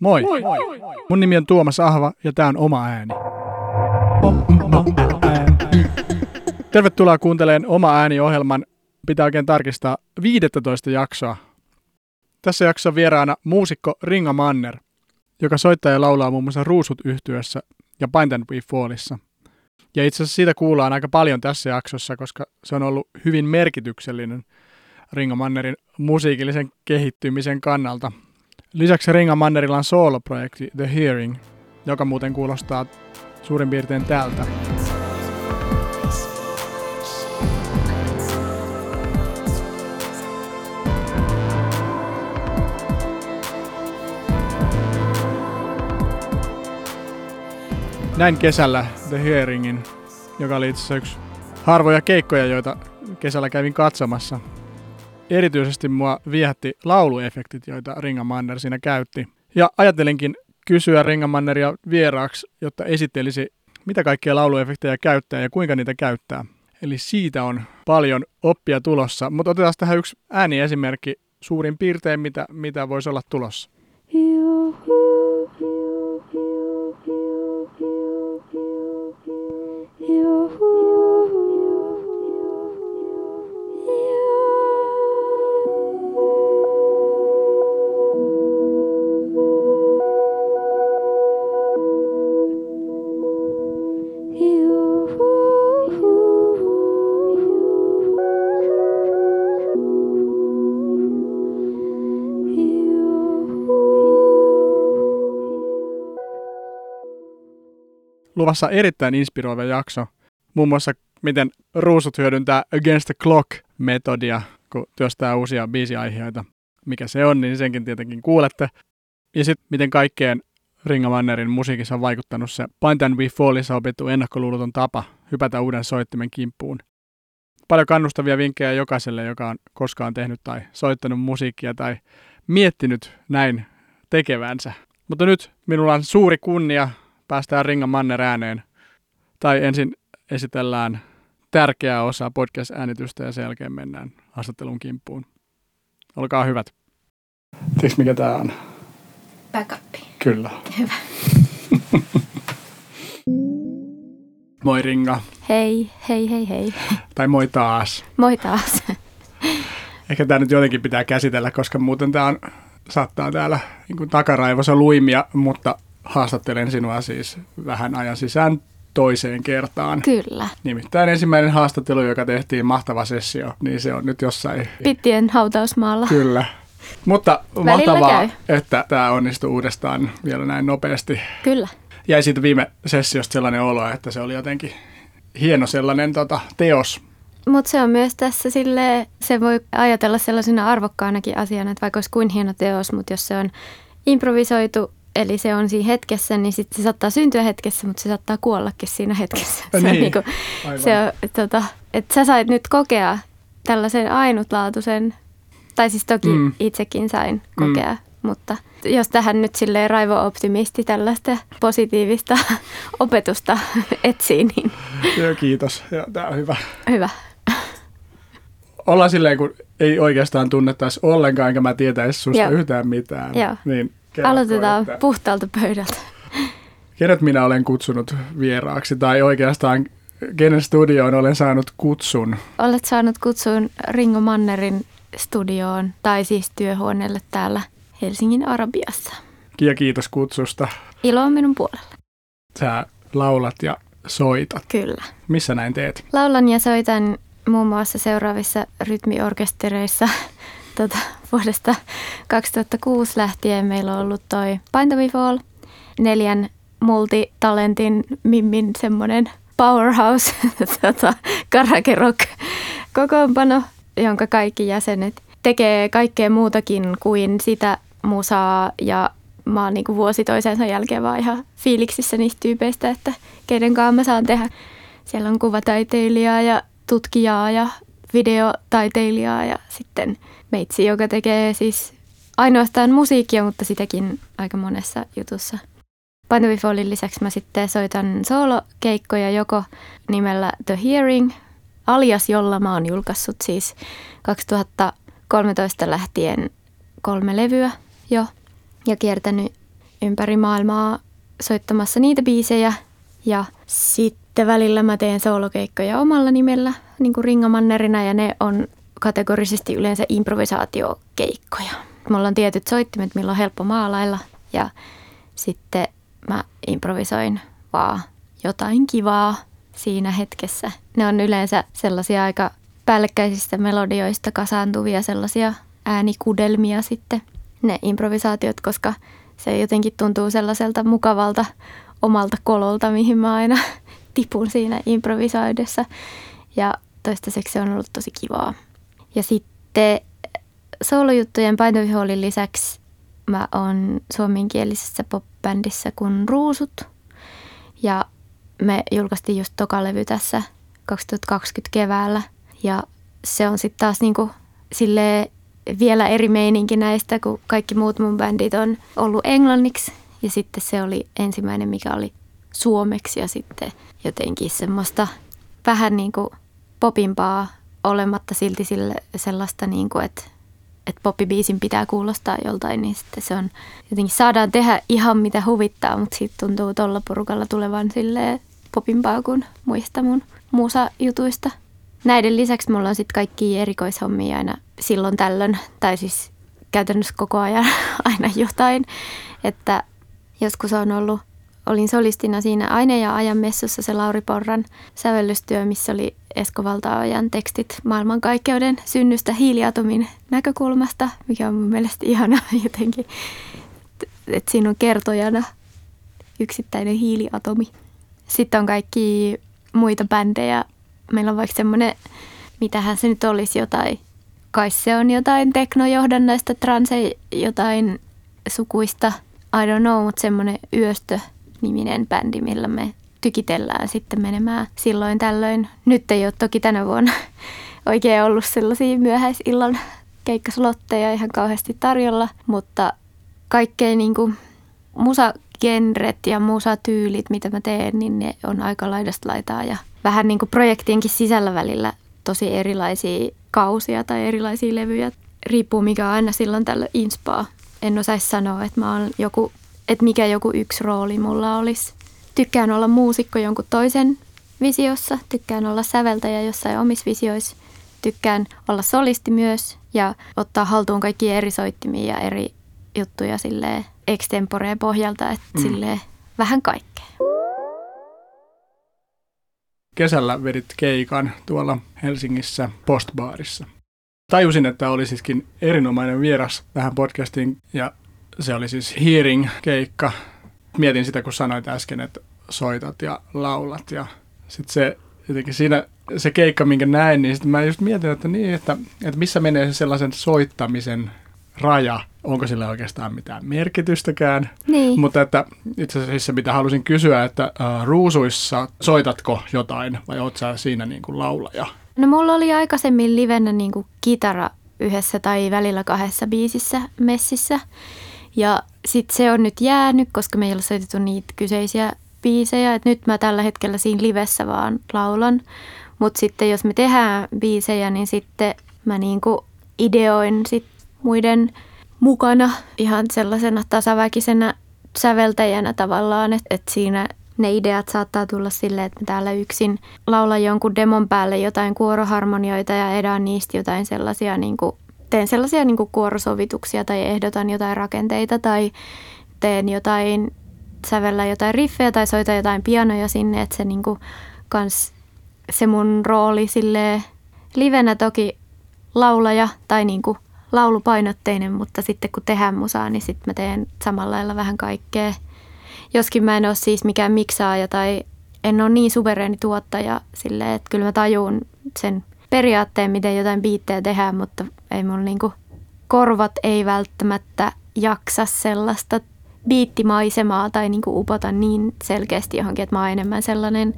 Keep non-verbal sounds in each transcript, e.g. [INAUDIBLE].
Moi. Moi. Mun nimi on Tuomas Ahva ja tää on Oma ääni. Tervetuloa kuuntelemaan Oma ääni-ohjelman, pitää oikein tarkistaa, 15 jaksoa. Tässä jaksossa vieraana muusikko Ringa Manner, joka soittaa ja laulaa muun muassa Ruusut yhtyössä ja and We Fallissa. Ja itse asiassa siitä kuullaan aika paljon tässä jaksossa, koska se on ollut hyvin merkityksellinen Ringa Mannerin musiikillisen kehittymisen kannalta – Lisäksi Ringa Mannerilla on sooloprojekti The Hearing, joka muuten kuulostaa suurin piirtein tältä. Näin kesällä The Hearingin, joka oli itse yksi harvoja keikkoja, joita kesällä kävin katsomassa erityisesti mua viehätti lauluefektit, joita Ringa Manner siinä käytti. Ja ajattelinkin kysyä Ringa Manneria vieraaksi, jotta esittelisi, mitä kaikkia lauluefektejä käyttää ja kuinka niitä käyttää. Eli siitä on paljon oppia tulossa, mutta otetaan tähän yksi ääniesimerkki suurin piirtein, mitä, mitä voisi olla tulossa. Luvassa erittäin inspiroiva jakso. Muun muassa miten ruusut hyödyntää Against the Clock-metodia, kun työstää uusia biisiaiheita. Mikä se on, niin senkin tietenkin kuulette. Ja sitten miten kaikkeen Ringa Mannerin musiikissa on vaikuttanut se Point and We Fallissa opittu ennakkoluuloton tapa hypätä uuden soittimen kimppuun. Paljon kannustavia vinkkejä jokaiselle, joka on koskaan tehnyt tai soittanut musiikkia tai miettinyt näin tekevänsä. Mutta nyt minulla on suuri kunnia päästään Ringa Manner ääneen. Tai ensin esitellään tärkeä osa podcast-äänitystä ja sen jälkeen mennään haastattelun kimppuun. Olkaa hyvät. Tiedätkö mikä tää on? Backup. Kyllä. Hyvä. [LAUGHS] moi Ringa. Hei, hei, hei, hei. Tai moi taas. Moi taas. [LAUGHS] Ehkä tämä nyt jotenkin pitää käsitellä, koska muuten tämä on, saattaa täällä niin takaraivossa luimia, mutta haastattelen sinua siis vähän ajan sisään toiseen kertaan. Kyllä. Nimittäin ensimmäinen haastattelu, joka tehtiin, mahtava sessio, niin se on nyt jossain... Pittien hautausmaalla. Kyllä. Mutta Välillä mahtavaa, käy. että tämä onnistuu uudestaan vielä näin nopeasti. Kyllä. Jäi siitä viime sessiosta sellainen olo, että se oli jotenkin hieno sellainen tota, teos. Mutta se on myös tässä sille, se voi ajatella sellaisena arvokkaanakin asiana, että vaikka olisi kuin hieno teos, mutta jos se on improvisoitu Eli se on siinä hetkessä, niin sit se saattaa syntyä hetkessä, mutta se saattaa kuollakin siinä hetkessä. Ja [LAUGHS] se niin, on niinku, se on, tota, että sä sait nyt kokea tällaisen ainutlaatuisen, tai siis toki mm. itsekin sain kokea, mm. mutta jos tähän nyt silleen raivo-optimisti tällaista positiivista [LAUGHS] opetusta [LAUGHS] etsii, niin... Joo, kiitos. Ja, tämä on hyvä. Hyvä. Ollaan silleen, kun ei oikeastaan tunnettaisi ollenkaan, enkä mä tietäisi susta Joo. yhtään mitään. Joo. Niin Kerrotko, Aloitetaan että... puhtaalta pöydältä. Kenet minä olen kutsunut vieraaksi tai oikeastaan kenen studioon olen saanut kutsun? Olet saanut kutsun Ringo Mannerin studioon tai siis työhuoneelle täällä Helsingin Arabiassa. Ja kiitos kutsusta. Ilo on minun puolella. Sä laulat ja soitat. Kyllä. Missä näin teet? Laulan ja soitan muun muassa seuraavissa rytmiorkestereissa tota, vuodesta 2006 lähtien meillä on ollut toi Bind the Fall, neljän multitalentin mimmin semmoinen powerhouse [LAUGHS] tota, karaoke rock kokoonpano, jonka kaikki jäsenet tekee kaikkea muutakin kuin sitä musaa ja mä oon niinku vuosi toisensa jälkeen vaan ihan fiiliksissä niistä tyypeistä, että keiden kanssa mä saan tehdä. Siellä on kuvataiteilijaa ja tutkijaa ja videotaiteilijaa ja sitten meitsi, joka tekee siis ainoastaan musiikkia, mutta sitäkin aika monessa jutussa. Pandovifolin lisäksi mä sitten soitan soolokeikkoja joko nimellä The Hearing, alias jolla mä oon julkaissut siis 2013 lähtien kolme levyä jo ja kiertänyt ympäri maailmaa soittamassa niitä biisejä. Ja sitten välillä mä teen soolokeikkoja omalla nimellä, niin kuin Ringamannerina, ja ne on kategorisesti yleensä improvisaatiokeikkoja. Mulla on tietyt soittimet, millä on helppo maalailla, ja sitten mä improvisoin vaan jotain kivaa siinä hetkessä. Ne on yleensä sellaisia aika päällekkäisistä melodioista kasaantuvia sellaisia äänikudelmia sitten, ne improvisaatiot, koska se jotenkin tuntuu sellaiselta mukavalta omalta kololta, mihin mä aina [LAUGHS] tipun siinä improvisoidessa. Ja toistaiseksi se on ollut tosi kivaa. Ja sitten soolojuttujen painovihoolin lisäksi mä oon suomenkielisessä popbändissä kuin Ruusut. Ja me julkaistiin just toka levy tässä 2020 keväällä. Ja se on sitten taas niinku sille vielä eri meininki näistä, kun kaikki muut mun bändit on ollut englanniksi. Ja sitten se oli ensimmäinen, mikä oli suomeksi ja sitten jotenkin semmoista vähän niin kuin popimpaa olematta silti sille sellaista, niin kuin, että, että poppibiisin pitää kuulostaa joltain, niin sitten se on jotenkin saadaan tehdä ihan mitä huvittaa, mutta sitten tuntuu tuolla porukalla tulevan sille popimpaa kuin muista mun musa-jutuista. Näiden lisäksi mulla on sitten kaikki erikoishommia aina silloin tällöin, tai siis käytännössä koko ajan [LAUGHS] aina jotain, että joskus on ollut, olin solistina siinä Aine ja ajan messussa se Lauri Porran sävellystyö, missä oli Esko Valtaojan tekstit maailmankaikkeuden synnystä hiiliatomin näkökulmasta, mikä on mun mielestä ihana [LAUGHS] jotenkin, että siinä on kertojana yksittäinen hiiliatomi. Sitten on kaikki muita bändejä. Meillä on vaikka semmoinen, mitähän se nyt olisi jotain, kai se on jotain teknojohdannaista, transe, jotain sukuista, I don't know, mutta semmoinen Yöstö-niminen bändi, millä me tykitellään sitten menemään silloin tällöin. Nyt ei ole toki tänä vuonna [LAUGHS] oikein ollut sellaisia myöhäisillan keikkaslotteja ihan kauheasti tarjolla, mutta kaikkein niin kuin musagenret ja musatyylit, mitä mä teen, niin ne on aika laidasta laitaa ja vähän niin kuin projektienkin sisällä välillä tosi erilaisia kausia tai erilaisia levyjä. Riippuu mikä aina silloin tällöin inspaa. En osaisi sanoa, että, mä olen joku, että mikä joku yksi rooli mulla olisi. Tykkään olla muusikko jonkun toisen visiossa, tykkään olla säveltäjä jossain omissa visioissa, tykkään olla solisti myös ja ottaa haltuun kaikki eri soittimia ja eri juttuja silleen extemporeen pohjalta, että mm. silleen vähän kaikkea. Kesällä vedit keikan tuolla Helsingissä postbaarissa. Tajusin, että oli siskin erinomainen vieras tähän podcastiin ja se oli siis Hearing-keikka. Mietin sitä, kun sanoit äsken, että soitat ja laulat ja sitten se jotenkin siinä se keikka, minkä näin, niin sitten mä just mietin, että niin, että, että missä menee se sellaisen soittamisen raja, onko sillä oikeastaan mitään merkitystäkään. Niin. Mutta että itse asiassa mitä halusin kysyä, että uh, ruusuissa soitatko jotain vai oot sä siinä niin kuin laulaja? No mulla oli aikaisemmin livenä niin kuin kitara yhdessä tai välillä kahdessa biisissä messissä. Ja sitten se on nyt jäänyt, koska me ei ole soitettu niitä kyseisiä biisejä. Et nyt mä tällä hetkellä siinä livessä vaan laulan. Mutta sitten jos me tehdään biisejä, niin sitten mä niinku ideoin sit muiden mukana ihan sellaisena tasaväkisenä säveltäjänä tavallaan, että et siinä ne ideat saattaa tulla silleen, että mä täällä yksin laulan jonkun demon päälle jotain kuoroharmonioita ja edaan niistä jotain sellaisia, niin kuin, teen sellaisia niin kuin kuorosovituksia tai ehdotan jotain rakenteita tai teen jotain, sävellä jotain riffejä tai soita jotain pianoja sinne, että se niin kuin, kans se mun rooli sille livenä toki laulaja tai niin kuin laulupainotteinen, mutta sitten kun tehdään musaa, niin sitten mä teen samalla lailla vähän kaikkea. Joskin mä en ole siis mikään miksaaja tai en ole niin suvereeni tuottaja silleen, että kyllä mä tajuun sen periaatteen, miten jotain biittejä tehdään, mutta ei mun niinku, korvat ei välttämättä jaksa sellaista biittimaisemaa tai niinku upota niin selkeästi johonkin, että mä oon enemmän sellainen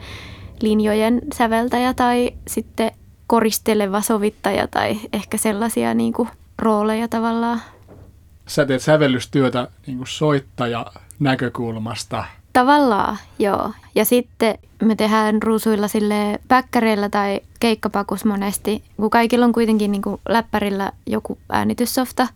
linjojen säveltäjä tai sitten koristeleva sovittaja tai ehkä sellaisia niinku rooleja tavallaan. Sä teet sävellystyötä niin kuin soittaja näkökulmasta. Tavallaan, joo. Ja sitten me tehdään ruusuilla sille päkkäreillä tai keikkapakus monesti, kun kaikilla on kuitenkin niin kuin läppärillä joku äänityssofta,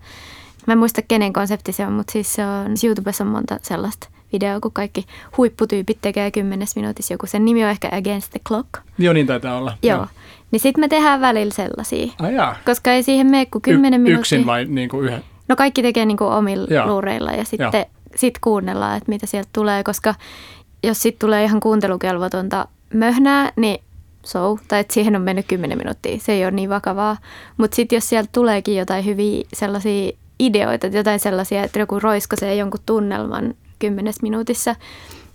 Mä en muista kenen konsepti se on, mutta siis se on, YouTubessa on monta sellaista videoa, kun kaikki huipputyypit tekee kymmenes minuutissa joku. Sen nimi on ehkä Against the Clock. Joo, niin taitaa olla. Joo. Joo. Niin sitten me tehdään välillä sellaisia. Ai jaa. Koska ei siihen mene kuin kymmenen y- minuuttia. Yksin vai niin kuin yhden? No kaikki tekee niin kuin omilla Joo. luureilla ja sitten sit kuunnellaan, että mitä sieltä tulee. Koska jos sitten tulee ihan kuuntelukelvotonta möhnää, niin so, tai että siihen on mennyt 10 minuuttia. Se ei ole niin vakavaa. Mutta sitten jos sieltä tuleekin jotain hyviä sellaisia ideoita, jotain sellaisia, että joku roiskosee jonkun tunnelman kymmenes minuutissa,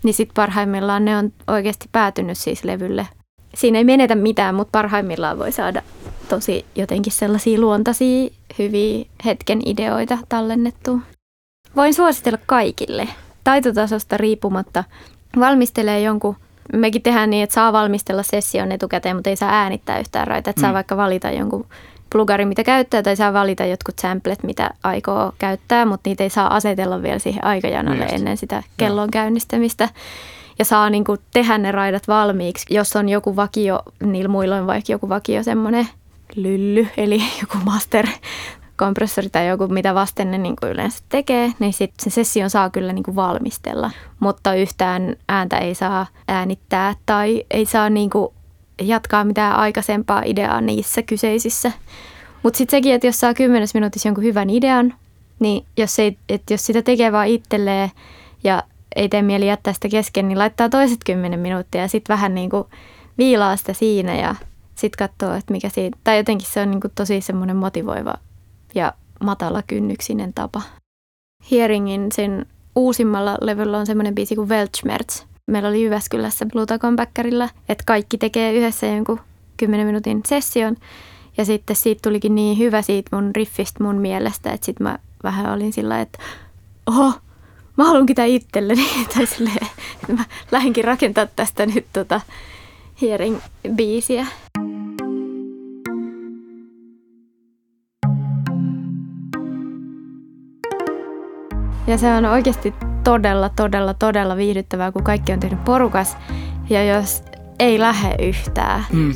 niin sitten parhaimmillaan ne on oikeasti päätynyt siis levylle. Siinä ei menetä mitään, mutta parhaimmillaan voi saada tosi jotenkin sellaisia luontaisia, hyviä hetken ideoita tallennettua. Voin suositella kaikille, taitotasosta riippumatta, valmistelee jonkun mekin tehdään niin, että saa valmistella session etukäteen, mutta ei saa äänittää yhtään raita. Että mm. saa vaikka valita jonkun plugari, mitä käyttää, tai saa valita jotkut samplet, mitä aikoo käyttää, mutta niitä ei saa asetella vielä siihen aikajanalle Just. ennen sitä kellon käynnistämistä. Ja saa niin kuin tehdä ne raidat valmiiksi, jos on joku vakio, niillä muilla on vaikka joku vakio semmoinen lylly, eli [LAUGHS] joku master kompressori tai joku, mitä vasten ne niin kuin yleensä tekee, niin sitten se session saa kyllä niin kuin valmistella. Mutta yhtään ääntä ei saa äänittää tai ei saa niin kuin jatkaa mitään aikaisempaa ideaa niissä kyseisissä. Mutta sitten sekin, että jos saa kymmenes minuutissa jonkun hyvän idean, niin jos, ei, että jos sitä tekee vaan itselleen ja ei tee mieli jättää sitä kesken, niin laittaa toiset kymmenen minuuttia ja sitten vähän niin kuin viilaa sitä siinä ja sitten katsoo, että mikä siitä, tai jotenkin se on niin kuin tosi semmoinen motivoiva ja matala kynnyksinen tapa. Hearingin sen uusimmalla levyllä on semmoinen biisi kuin Weltschmerz. Meillä oli Jyväskylässä Blutakon Bäkkärillä, että kaikki tekee yhdessä jonkun 10 minuutin session. Ja sitten siitä tulikin niin hyvä siitä mun riffistä mun mielestä, että sitten mä vähän olin sillä että oho, mä haluankin tämän itselleni. [LAUGHS] tai silleen, että mä lähdenkin rakentaa tästä nyt tota Hearing-biisiä. Ja se on oikeasti todella, todella, todella viihdyttävää, kun kaikki on tehnyt porukas. Ja jos ei lähde yhtään. Mm.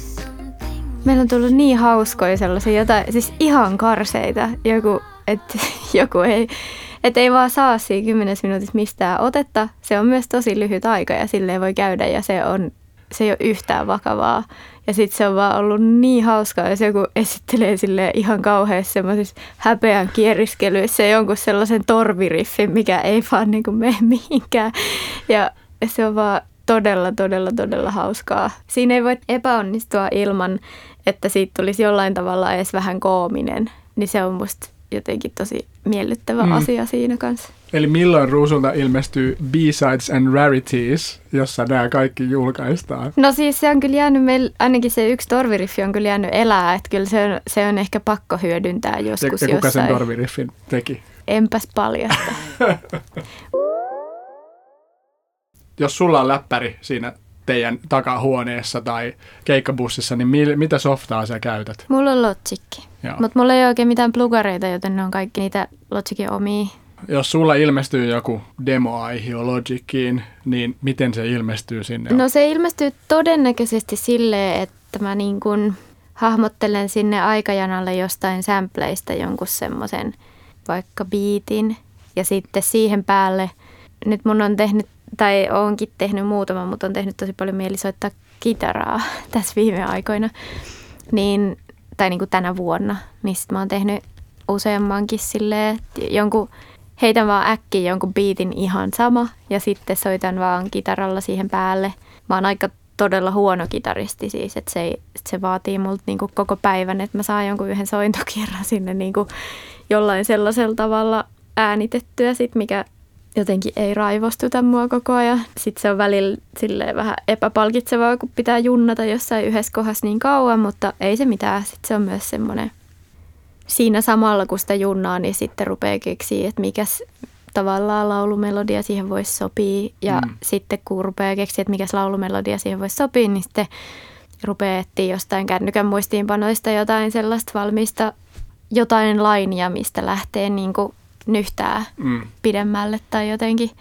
Meillä on tullut niin hauskoja sellaisia jotain, siis ihan karseita. Joku, että [LAUGHS] joku ei, et ei vaan saa siinä kymmenes minuutissa mistään otetta. Se on myös tosi lyhyt aika ja silleen voi käydä ja se, on, se ei ole yhtään vakavaa. Ja sitten se on vaan ollut niin hauskaa, jos joku esittelee sille ihan kauheassa semmoisissa häpeän kieriskelyissä jonkun sellaisen torviriffin, mikä ei vaan niin kuin mene mihinkään. Ja se on vaan todella, todella, todella hauskaa. Siinä ei voi epäonnistua ilman, että siitä tulisi jollain tavalla edes vähän koominen. Niin se on musta jotenkin tosi miellyttävä mm. asia siinä kanssa. Eli milloin Ruusulta ilmestyy B-Sides and Rarities, jossa nämä kaikki julkaistaan? No siis se on kyllä jäänyt, meillä, ainakin se yksi torviriffi on kyllä jäänyt elää, että kyllä se on, se on ehkä pakko hyödyntää joskus ja, ja kuka jossain. sen torviriffin teki? Enpäs paljasta. [LAUGHS] Jos sulla on läppäri siinä teidän takahuoneessa tai keikkabussissa, niin mil, mitä softaa sä käytät? Mulla on Logic, mutta mulla ei ole oikein mitään plugareita, joten ne on kaikki niitä Logicin omia. Jos sulla ilmestyy joku demoaihio Logiciin, niin miten se ilmestyy sinne? No se ilmestyy todennäköisesti silleen, että mä niin kun hahmottelen sinne aikajanalle jostain sampleista jonkun semmoisen vaikka biitin ja sitten siihen päälle, nyt mun on tehnyt tai onkin tehnyt muutama, mutta on tehnyt tosi paljon mieli soittaa kitaraa [LAUGHS] tässä viime aikoina, niin, tai niin kuin tänä vuonna. Niin sitten mä oon tehnyt useammankin silleen, jonkun, heitän vaan äkkiä jonkun biitin ihan sama ja sitten soitan vaan kitaralla siihen päälle. Mä oon aika todella huono kitaristi siis, että se, että se vaatii multa niin kuin koko päivän, että mä saan jonkun yhden sointokierran sinne niin kuin jollain sellaisella tavalla äänitettyä sit, mikä jotenkin ei raivostuta mua koko ajan. Sitten se on välillä vähän epäpalkitsevaa, kun pitää junnata jossain yhdessä kohdassa niin kauan, mutta ei se mitään. Sitten se on myös semmoinen, siinä samalla kun sitä junnaa, niin sitten rupeaa keksiä, että mikä tavallaan laulumelodia siihen voisi sopia. Ja mm. sitten kun rupeaa keksiä, että mikä laulumelodia siihen voisi sopia, niin sitten rupeaa etsiä jostain kännykän muistiinpanoista jotain sellaista valmista, jotain lainia, mistä lähtee niin kuin nyhtää mm. pidemmälle tai jotenkin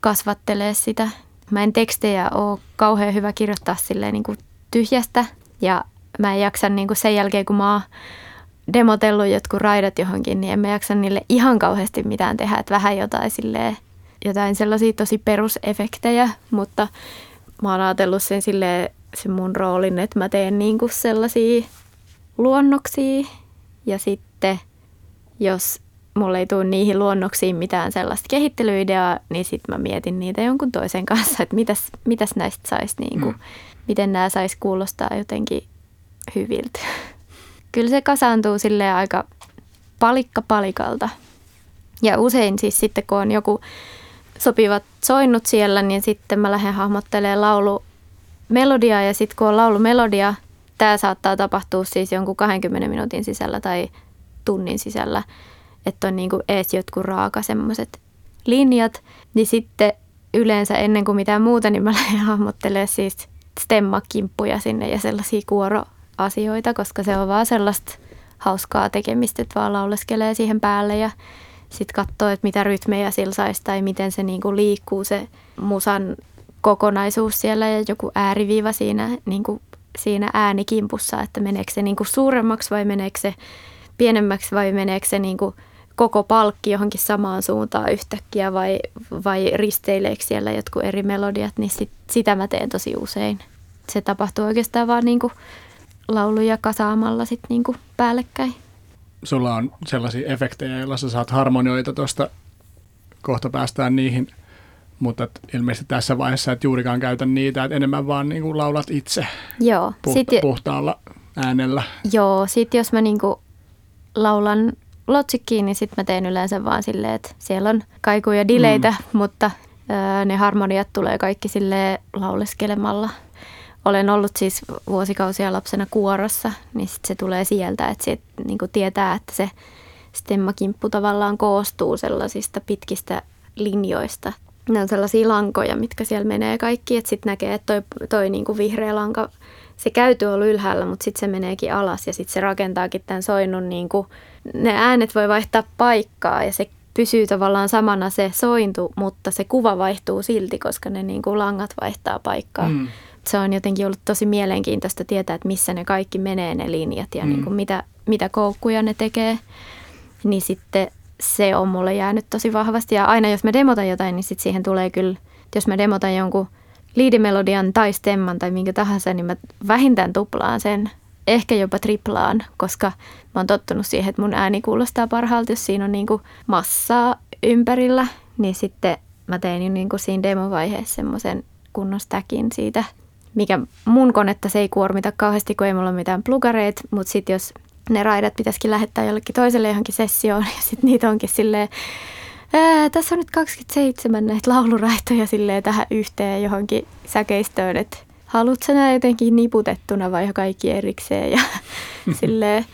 kasvattelee sitä. Mä en tekstejä ole kauhean hyvä kirjoittaa silleen niin kuin tyhjästä ja mä en jaksa niin kuin sen jälkeen, kun mä oon demotellut jotkut raidat johonkin, niin en mä jaksa niille ihan kauheasti mitään tehdä, että vähän jotain silleen, jotain sellaisia tosi perusefektejä, mutta mä oon ajatellut sen silleen, sen mun roolin, että mä teen niinku sellaisia luonnoksia ja sitten jos mulle ei tule niihin luonnoksiin mitään sellaista kehittelyideaa, niin sitten mä mietin niitä jonkun toisen kanssa, että mitäs, mitäs näistä saisi, niinku, mm. miten nämä saisi kuulostaa jotenkin hyviltä. Kyllä se kasaantuu sille aika palikka palikalta. Ja usein siis sitten, kun on joku sopivat soinnut siellä, niin sitten mä lähden hahmottelemaan laulu melodiaa ja sitten kun on laulu melodia, tämä saattaa tapahtua siis jonkun 20 minuutin sisällä tai tunnin sisällä, että on niinku ees jotkut raaka semmoiset linjat, niin sitten yleensä ennen kuin mitään muuta, niin mä lähden hahmottelemaan siis stemmakimppuja sinne ja sellaisia kuoroasioita, koska se on vaan sellaista hauskaa tekemistä, että vaan lauleskelee siihen päälle ja sitten katsoo, että mitä rytmejä sillä saisi tai miten se niinku liikkuu se musan kokonaisuus siellä ja joku ääriviiva siinä, niinku, siinä äänikimpussa, että meneekö se niinku suuremmaksi vai meneekö se pienemmäksi vai meneekö se niinku koko palkki johonkin samaan suuntaan yhtäkkiä vai, vai risteileekö siellä jotkut eri melodiat, niin sit, sitä mä teen tosi usein. Se tapahtuu oikeastaan vaan niinku lauluja kasaamalla sit niinku päällekkäin sulla on sellaisia efektejä, joilla sä saat harmonioita tuosta, kohta päästään niihin, mutta ilmeisesti tässä vaiheessa et juurikaan käytä niitä, että enemmän vaan niin kuin laulat itse Joo. Puhta- sit, puhtaalla äänellä. Joo, sitten jos mä niin kuin laulan lotsikkiin, niin sitten mä teen yleensä vaan silleen, että siellä on kaikuja dileitä, mm. mutta ö, ne harmoniat tulee kaikki sille lauleskelemalla – olen ollut siis vuosikausia lapsena kuorossa, niin sit se tulee sieltä, että se niin tietää, että se stemmakimppu tavallaan koostuu sellaisista pitkistä linjoista. Ne on sellaisia lankoja, mitkä siellä menee kaikki, että sitten näkee, että toi, toi niin kuin vihreä lanka, se käyty on ylhäällä, mutta sitten se meneekin alas ja sitten se rakentaakin tämän soinnun, niin kuin, ne äänet voi vaihtaa paikkaa ja se pysyy tavallaan samana se sointu, mutta se kuva vaihtuu silti, koska ne niin kuin langat vaihtaa paikkaa. Mm se on jotenkin ollut tosi mielenkiintoista tietää, että missä ne kaikki menee ne linjat ja mm. niin kuin mitä, mitä koukkuja ne tekee. Niin sitten se on mulle jäänyt tosi vahvasti. Ja aina jos mä demotan jotain, niin sitten siihen tulee kyllä, että jos mä demotan jonkun liidimelodian tai stemman tai minkä tahansa, niin mä vähintään tuplaan sen, ehkä jopa triplaan, koska mä oon tottunut siihen, että mun ääni kuulostaa parhaalta, jos siinä on niin kuin massaa ympärillä, niin sitten mä tein jo niin kuin siinä demovaiheessa semmoisen kunnon stackin siitä mikä mun konetta se ei kuormita kauheasti, kun ei mulla ole mitään plugareita, mutta sitten jos ne raidat pitäisikin lähettää jollekin toiselle johonkin sessioon [LAUGHS] ja sitten niitä onkin silleen, ää, tässä on nyt 27 näitä lauluraitoja silleen tähän yhteen johonkin säkeistöön, että haluatko nämä jotenkin niputettuna vai kaikki erikseen ja [LAUGHS] silleen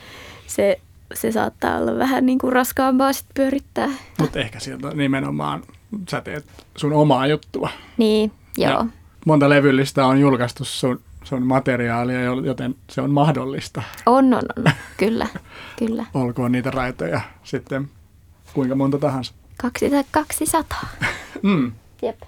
se, se saattaa olla vähän niin kuin raskaampaa sit pyörittää. Mutta ehkä sieltä nimenomaan sä teet sun omaa juttua. Niin, joo. Ja monta levyllistä on julkaistu sun, sun materiaalia, joten se on mahdollista. On, on, on. Kyllä, [LAUGHS] kyllä. Olkoon niitä raitoja sitten kuinka monta tahansa. Kaksi tai 200. [LAUGHS] mm. Jep.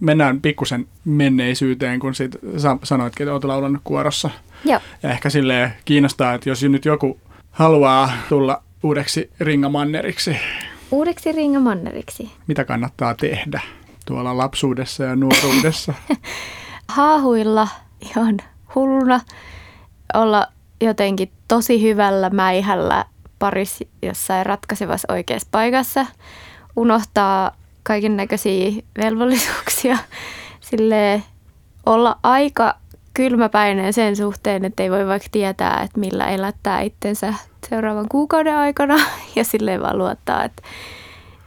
Mennään pikkusen menneisyyteen, kun sit sanoitkin, että olet laulannut kuorossa. Joo. Ja ehkä sille kiinnostaa, että jos nyt joku haluaa tulla uudeksi ringamanneriksi. Uudeksi ringamanneriksi. Mitä kannattaa tehdä? Tuolla lapsuudessa ja nuoruudessa? [LAUGHS] Haahuilla ihan hulluna olla jotenkin tosi hyvällä mäihällä parissa jossain ratkaisevassa oikeassa paikassa. Unohtaa kaiken näköisiä velvollisuuksia. [LAUGHS] Sille olla aika kylmäpäinen sen suhteen, että ei voi vaikka tietää, että millä elättää itsensä seuraavan kuukauden aikana [LAUGHS] ja silleen vaan luottaa, että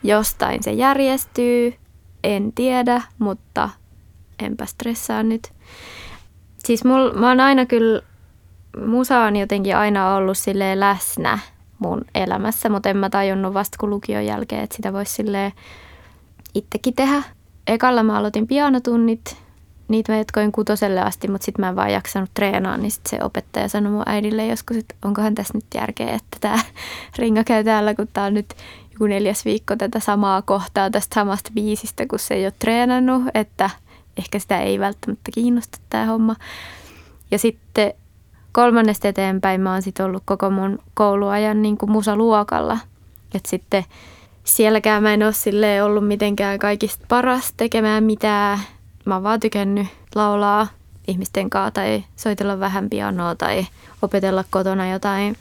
jostain se järjestyy en tiedä, mutta enpä stressaa nyt. Siis mul, mä oon aina kyllä, musa on jotenkin aina ollut sille läsnä mun elämässä, mutta en mä tajunnut vasta kun lukion jälkeen, että sitä voisi sille itsekin tehdä. Ekalla mä aloitin pianotunnit, niitä mä jatkoin kutoselle asti, mutta sitten mä en vaan jaksanut treenaa, niin sitten se opettaja sanoi mun äidille joskus, että onkohan tässä nyt järkeä, että tämä [LAUGHS] ringa käy täällä, kun tää on nyt joku neljäs viikko tätä samaa kohtaa tästä samasta biisistä, kun se ei ole treenannut, että ehkä sitä ei välttämättä kiinnosta tämä homma. Ja sitten kolmannesta eteenpäin mä oon sitten ollut koko mun kouluajan niin kuin musaluokalla. että sitten sielläkään mä en ole ollut mitenkään kaikista paras tekemään mitään. Mä oon vaan tykännyt laulaa ihmisten kanssa tai soitella vähän pianoa tai opetella kotona jotain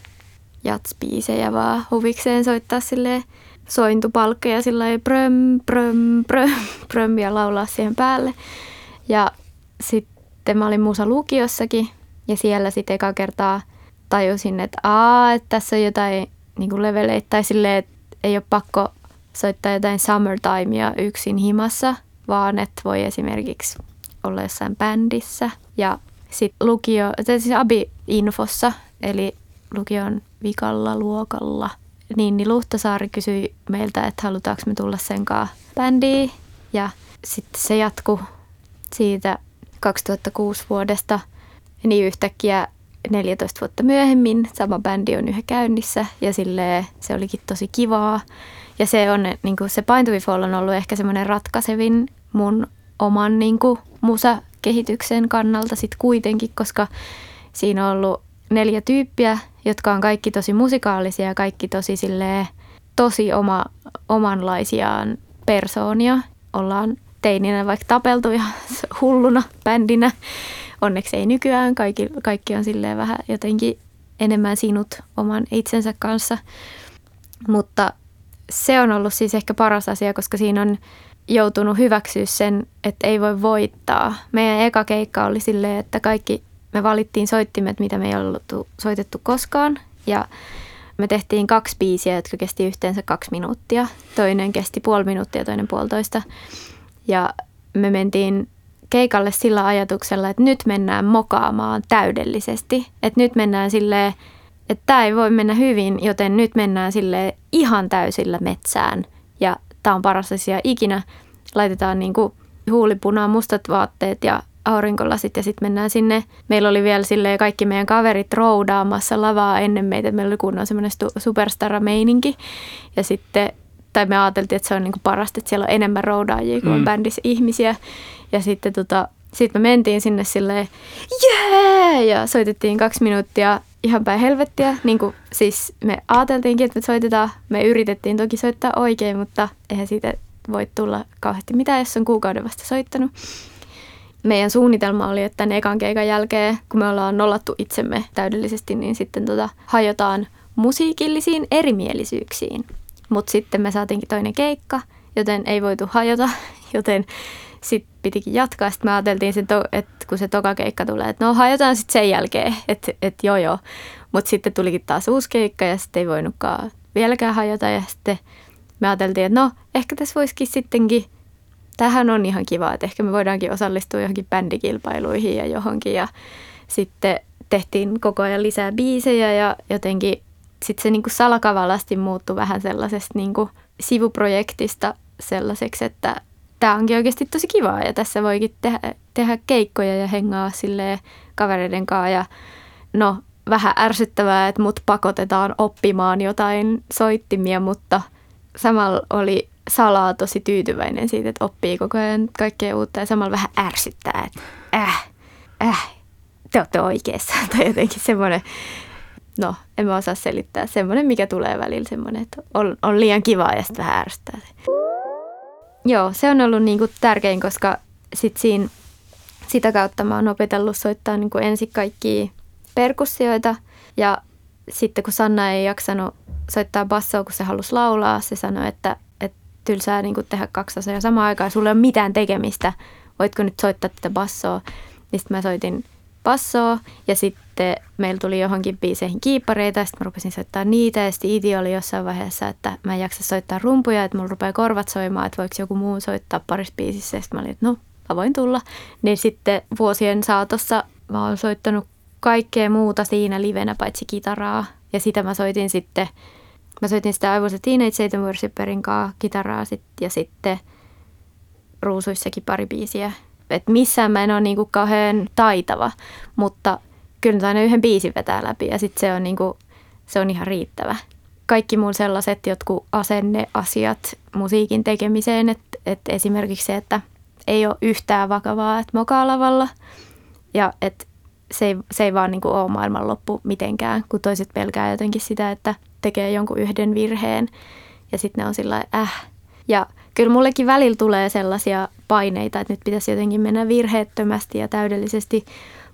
jatspiisejä vaan huvikseen soittaa silleen sointupalkkeja sillä pröm, pröm, pröm, [LAUGHS] pröm ja laulaa siihen päälle. Ja sitten mä olin muusa lukiossakin ja siellä sitten eka kertaa tajusin, että aa, että tässä on jotain niin kuin leveleitä tai silleen, että ei ole pakko soittaa jotain summertimea yksin himassa, vaan että voi esimerkiksi olla jossain bändissä. Ja sitten lukio, siis Abi-infossa, eli lukion vikalla luokalla, niin, niin Luhtasaari kysyi meiltä, että halutaanko me tulla sen kanssa bändiin. Ja sitten se jatkuu siitä 2006 vuodesta, niin yhtäkkiä 14 vuotta myöhemmin sama bändi on yhä käynnissä ja sille se olikin tosi kivaa. Ja se on, niin kuin se Bind to Fall on ollut ehkä semmoinen ratkaisevin mun oman niin kuin, musakehityksen kannalta sitten kuitenkin, koska siinä on ollut neljä tyyppiä, jotka on kaikki tosi musikaalisia ja kaikki tosi silleen, tosi oma, omanlaisiaan persoonia. Ollaan teininä vaikka tapeltu ja [LAUGHS] hulluna bändinä. Onneksi ei nykyään. Kaikki, kaikki on silleen vähän jotenkin enemmän sinut oman itsensä kanssa. Mutta se on ollut siis ehkä paras asia, koska siinä on joutunut hyväksyä sen, että ei voi voittaa. Meidän eka keikka oli silleen, että kaikki, me valittiin soittimet, mitä me ei ollut soitettu koskaan. Ja me tehtiin kaksi biisiä, jotka kesti yhteensä kaksi minuuttia. Toinen kesti puoli minuuttia, toinen puolitoista. Ja me mentiin keikalle sillä ajatuksella, että nyt mennään mokaamaan täydellisesti. Että nyt mennään silleen, että tämä ei voi mennä hyvin, joten nyt mennään sille ihan täysillä metsään. Ja tämä on paras asia ikinä. Laitetaan niin kuin huulipunaan mustat vaatteet ja aurinkolasit ja sitten mennään sinne. Meillä oli vielä sille kaikki meidän kaverit roudaamassa lavaa ennen meitä. Meillä oli kunnon semmoinen superstara-meininki. Ja sitten, tai me ajateltiin, että se on niin kuin parasta, että siellä on enemmän roudaajia kuin mm. bändissä ihmisiä. Ja sitten tota, sitten me mentiin sinne silleen, jee! Ja soitettiin kaksi minuuttia ihan päin helvettiä. Niin kuin, siis me ajateltiinkin, että me soitetaan. Me yritettiin toki soittaa oikein, mutta eihän siitä voi tulla kauheasti mitään, jos on kuukauden vasta soittanut. Meidän suunnitelma oli, että ne ekan keikan jälkeen, kun me ollaan nollattu itsemme täydellisesti, niin sitten tota, hajotaan musiikillisiin erimielisyyksiin. Mutta sitten me saatiinkin toinen keikka, joten ei voitu hajota, [LAUGHS] joten sitten pitikin jatkaa. Sitten me ajateltiin, että kun se toka keikka tulee, että no hajotaan sitten sen jälkeen, [LAUGHS] että, että joo joo. Mutta sitten tulikin taas uusi keikka ja sitten ei voinutkaan vieläkään hajota. Ja sitten me ajateltiin, että no ehkä tässä voisikin sittenkin, tähän on ihan kiva, että ehkä me voidaankin osallistua johonkin bändikilpailuihin ja johonkin. Ja sitten tehtiin koko ajan lisää biisejä ja jotenkin sitten se niinku salakavalasti muuttui vähän sellaisesta niinku sivuprojektista sellaiseksi, että tämä onkin oikeasti tosi kivaa ja tässä voikin tehdä, tehdä keikkoja ja hengaa sille kavereiden kanssa ja no vähän ärsyttävää, että mut pakotetaan oppimaan jotain soittimia, mutta samalla oli salaa tosi tyytyväinen siitä, että oppii koko ajan kaikkea uutta ja samalla vähän ärsyttää, että äh, äh, te olette oikeassa [LAUGHS] tai jotenkin semmoinen, no en mä osaa selittää, semmoinen mikä tulee välillä semmoinen, että on, on liian kivaa ja sitten vähän ärsyttää. Joo, se on ollut niin kuin tärkein, koska sit siinä, sitä kautta mä oon opetellut soittaa niin kuin ensin kaikkia perkussioita ja sitten kun Sanna ei jaksanut soittaa bassoa, kun se halusi laulaa, se sanoi, että tylsää niin kuin tehdä kaksi asiaa samaan aikaan, sulla ei ole mitään tekemistä, voitko nyt soittaa tätä bassoa. Niin sitten mä soitin bassoa ja sitten meillä tuli johonkin biiseihin kiippareita ja sitten mä rupesin soittaa niitä ja sitten Iti oli jossain vaiheessa, että mä en jaksa soittaa rumpuja, että mulla rupeaa korvat soimaan, että voiko joku muu soittaa parissa biisissä ja sitten mä olin, että no mä voin tulla. Niin sitten vuosien saatossa mä oon soittanut kaikkea muuta siinä livenä paitsi kitaraa ja sitä mä soitin sitten Mä soitin sitä I Was a Teenage Satan Worshipperin kanssa kitaraa sit, ja sitten ruusuissakin pari biisiä että missään mä en ole niinku kauhean taitava, mutta kyllä aina yhden biisin vetää läpi ja sitten se on, niinku, se on ihan riittävä. Kaikki mun sellaiset jotkut asenneasiat musiikin tekemiseen, että et esimerkiksi se, että ei ole yhtään vakavaa, että mokaa lavalla ja että se ei, se ei vaan niin kuin ole maailmanloppu mitenkään, kun toiset pelkää jotenkin sitä, että tekee jonkun yhden virheen ja sitten ne on sillä äh. Ja kyllä mullekin välillä tulee sellaisia paineita, että nyt pitäisi jotenkin mennä virheettömästi ja täydellisesti,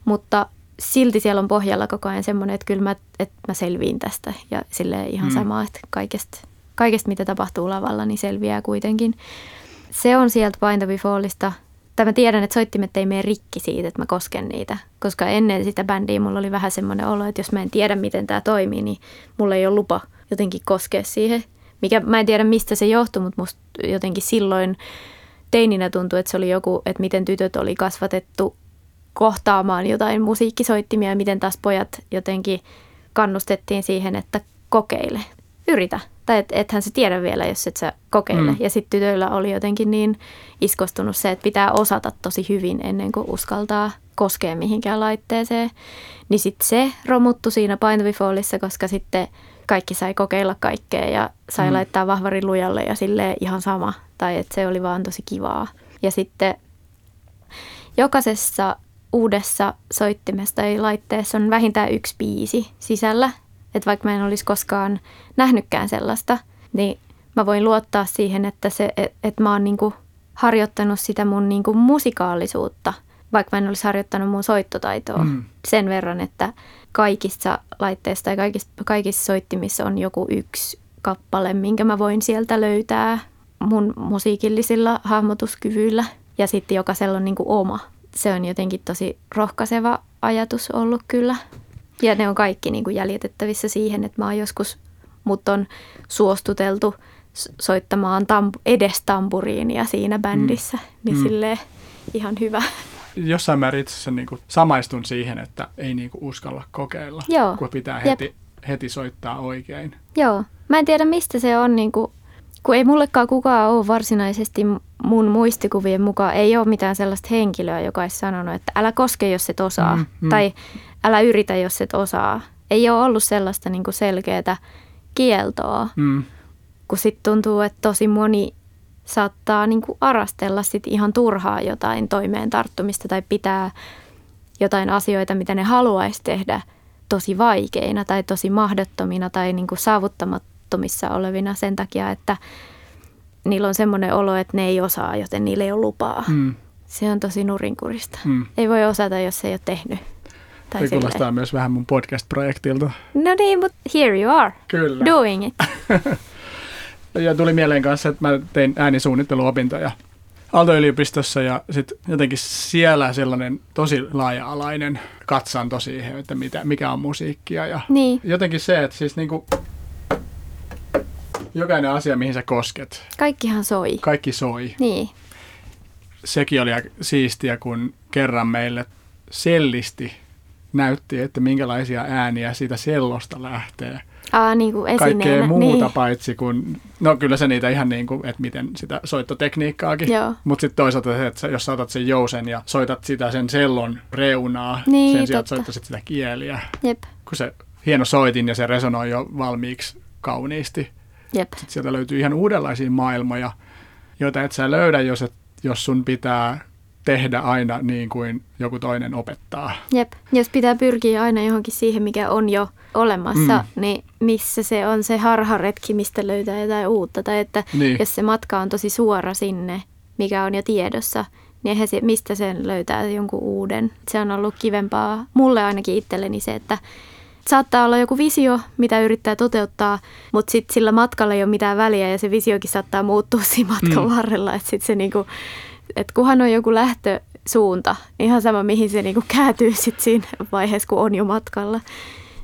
mutta silti siellä on pohjalla koko ajan semmoinen, että kyllä mä, että mä selviin tästä ja sille ihan mm. sama, että kaikesta, kaikesta mitä tapahtuu lavalla, niin selviää kuitenkin. Se on sieltä Bind Fallista tai mä tiedän, että soittimet ei mene rikki siitä, että mä kosken niitä. Koska ennen sitä bändiä mulla oli vähän semmoinen olo, että jos mä en tiedä, miten tämä toimii, niin mulla ei ole lupa jotenkin koskea siihen. Mikä, mä en tiedä, mistä se johtui, mutta musta jotenkin silloin teininä tuntui, että se oli joku, että miten tytöt oli kasvatettu kohtaamaan jotain musiikkisoittimia ja miten taas pojat jotenkin kannustettiin siihen, että kokeile, yritä. Tai et, ethän se tiedä vielä, jos et sä kokeile. Mm. Ja sitten tytöillä oli jotenkin niin iskostunut se, että pitää osata tosi hyvin ennen kuin uskaltaa koskea mihinkään laitteeseen. Niin sitten se romuttu siinä Paintovifallissa, koska sitten kaikki sai kokeilla kaikkea ja sai mm. laittaa vahvarin lujalle ja sille ihan sama. Tai että se oli vaan tosi kivaa. Ja sitten jokaisessa uudessa soittimessa tai laitteessa on vähintään yksi biisi sisällä. Että vaikka mä en olisi koskaan nähnytkään sellaista, niin mä voin luottaa siihen, että, se, että, että mä oon niinku harjoittanut sitä mun niinku musikaalisuutta, vaikka mä en olisi harjoittanut mun soittotaitoa mm. sen verran, että kaikissa laitteissa tai kaikissa, kaikissa soittimissa on joku yksi kappale, minkä mä voin sieltä löytää mun musiikillisilla hahmotuskyvyillä. Ja sitten jokaisella on niinku oma. Se on jotenkin tosi rohkaiseva ajatus ollut kyllä. Ja ne on kaikki niin kuin jäljitettävissä siihen, että mä oon joskus, mut on suostuteltu soittamaan tamp- edes tampuriinia siinä bändissä. Mm. Niin mm. silleen ihan hyvä. Jossain määrin itse asiassa niin kuin samaistun siihen, että ei niin kuin uskalla kokeilla, Joo. kun pitää heti, heti soittaa oikein. Joo. Mä en tiedä, mistä se on, niin kuin, kun ei mullekaan kukaan ole varsinaisesti mun muistikuvien mukaan, ei ole mitään sellaista henkilöä, joka olisi sanonut, että älä koske, jos et osaa. Mm, mm. Tai älä yritä, jos et osaa. Ei ole ollut sellaista niin kuin selkeää kieltoa, mm. kun sitten tuntuu, että tosi moni saattaa niin kuin arastella sit ihan turhaa jotain toimeen tarttumista tai pitää jotain asioita, mitä ne haluaisi tehdä tosi vaikeina tai tosi mahdottomina tai niin kuin saavuttamattomissa olevina sen takia, että niillä on semmoinen olo, että ne ei osaa, joten niillä ei ole lupaa. Mm. Se on tosi nurinkurista. Mm. Ei voi osata, jos ei ole tehnyt. Tai Se kuulostaa myös vähän mun podcast-projektilta. No niin, mutta here you are. Kyllä. Doing it. [LAUGHS] ja tuli mieleen kanssa, että mä tein äänisuunnitteluopintoja Aalto-yliopistossa ja sitten jotenkin siellä sellainen tosi laaja-alainen katsanto siihen, että mitä, mikä on musiikkia. Ja niin. jotenkin se, että siis niinku, jokainen asia, mihin sä kosket. Kaikkihan soi. Kaikki soi. Niin. Sekin oli siistiä, kun kerran meille sellisti näytti, että minkälaisia ääniä siitä sellosta lähtee. Aa, niin kuin Kaikkea muuta niin. paitsi kuin, no kyllä se niitä ihan niin kuin, että miten sitä soittotekniikkaakin. Mutta sitten toisaalta se, että jos otat sen jousen ja soitat sitä sen sellon reunaa, niin, sen sijaan, että soittaisit sitä kieliä. Jep. Kun se hieno soitin ja se resonoi jo valmiiksi kauniisti. Jep. Sitten sieltä löytyy ihan uudenlaisia maailmoja, joita et sä löydä, jos, et, jos sun pitää tehdä aina niin kuin joku toinen opettaa. Jep, jos pitää pyrkiä aina johonkin siihen, mikä on jo olemassa, mm. niin missä se on se harharetki, mistä löytää jotain uutta. Tai että niin. jos se matka on tosi suora sinne, mikä on jo tiedossa, niin eihän se, mistä sen löytää jonkun uuden. Se on ollut kivempaa mulle ainakin itselleni se, että saattaa olla joku visio, mitä yrittää toteuttaa, mutta sitten sillä matkalla ei ole mitään väliä ja se visiokin saattaa muuttua siinä matkan mm. varrella. Että sitten se niinku, että kunhan on joku lähtösuunta, ihan sama mihin se niinku kääntyy [LAUGHS] sit siinä vaiheessa, kun on jo matkalla.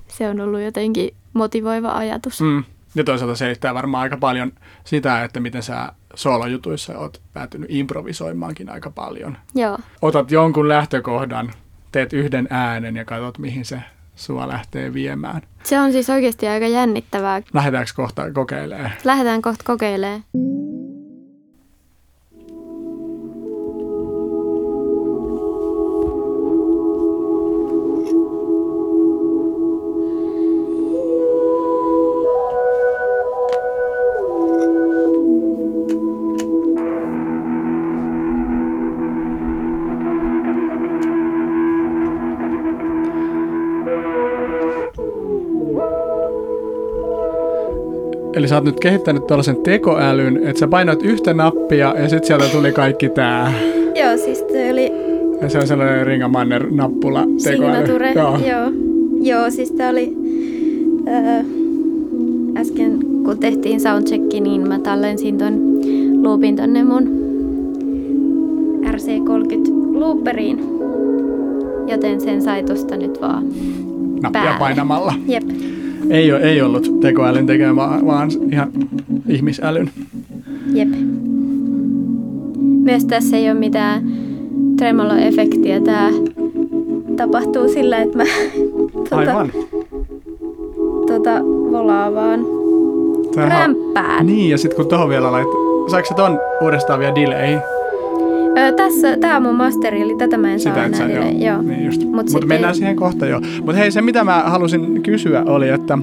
Se on ollut jotenkin motivoiva ajatus. Mm. Ja toisaalta selittää varmaan aika paljon sitä, että miten sä soolojutuissa oot päätynyt improvisoimaankin aika paljon. Joo. Otat jonkun lähtökohdan, teet yhden äänen ja katsot, mihin se sua lähtee viemään. Se on siis oikeasti aika jännittävää. Lähdetäänkö kohta kokeilemaan? Lähdetään kohta kokeilemaan. Eli sä oot nyt kehittänyt tuollaisen tekoälyn, että sä painoit yhtä nappia ja sitten sieltä tuli kaikki tää. Joo, siis se oli Ja se on sellainen Ringamanner-nappula tekoäly. Signature. Joo. Joo. Joo, siis tää oli ää, äsken kun tehtiin soundchecki, niin mä tallensin ton loopin tonne mun RC30 looperiin. Joten sen sai tosta nyt vaan. Nappia päälle. painamalla. Jep. Ei, ole, ei ollut tekoälyn tekemä, vaan- vaan ihan ihmisälyn. Jep. Myös tässä ei ole mitään tremolo-efektiä. Tää tapahtuu sillä, että mä [LAUGHS] tota, Aivan. tota, volaan vaan Tämähän- rämpään. Niin, ja sitten kun tuohon vielä lait... Se ton uudestaan vielä delayhin? Öö, tässä, tää on mun masteri, eli tätä mä en saa Sitä et enää. sä, joo. joo. Niin just. Mut Mutta sit mennään siihen kohta jo. Mutta hei, se mitä mä halusin kysyä oli, että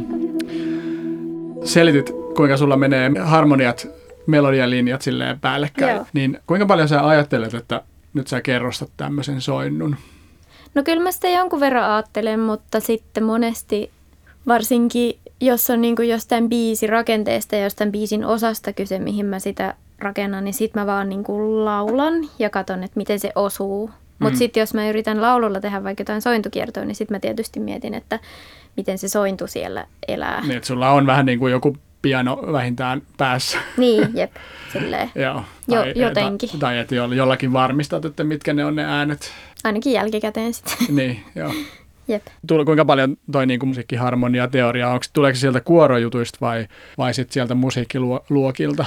selitit, kuinka sulla menee harmoniat, melodialinjat silleen päällekkäin. Joo. Niin kuinka paljon sä ajattelet, että nyt sä kerrostat tämmöisen soinnun? No kyllä mä sitä jonkun verran ajattelen, mutta sitten monesti varsinkin, jos on niin jostain biisin rakenteesta ja jostain biisin osasta kyse, mihin mä sitä rakennan, niin sit mä vaan niin kuin laulan ja katon, että miten se osuu. Mutta Mm. sitten jos mä yritän laululla tehdä vaikka jotain sointukiertoa, niin sitten mä tietysti mietin, että miten se sointu siellä elää. Niin, että sulla on vähän niin kuin joku piano vähintään päässä. Niin, [LAUGHS] jep, silleen. Joo. Jo- Tai, jotenkin. Tai, tai että jollakin varmistat, että mitkä ne on ne äänet. Ainakin jälkikäteen sitten. [LAUGHS] niin, joo. [LAUGHS] jep. Tuli, kuinka paljon toi niin musiikkiharmonia teoria, onko, tuleeko se sieltä kuorojutuista vai, vai sitten sieltä musiikkiluokilta?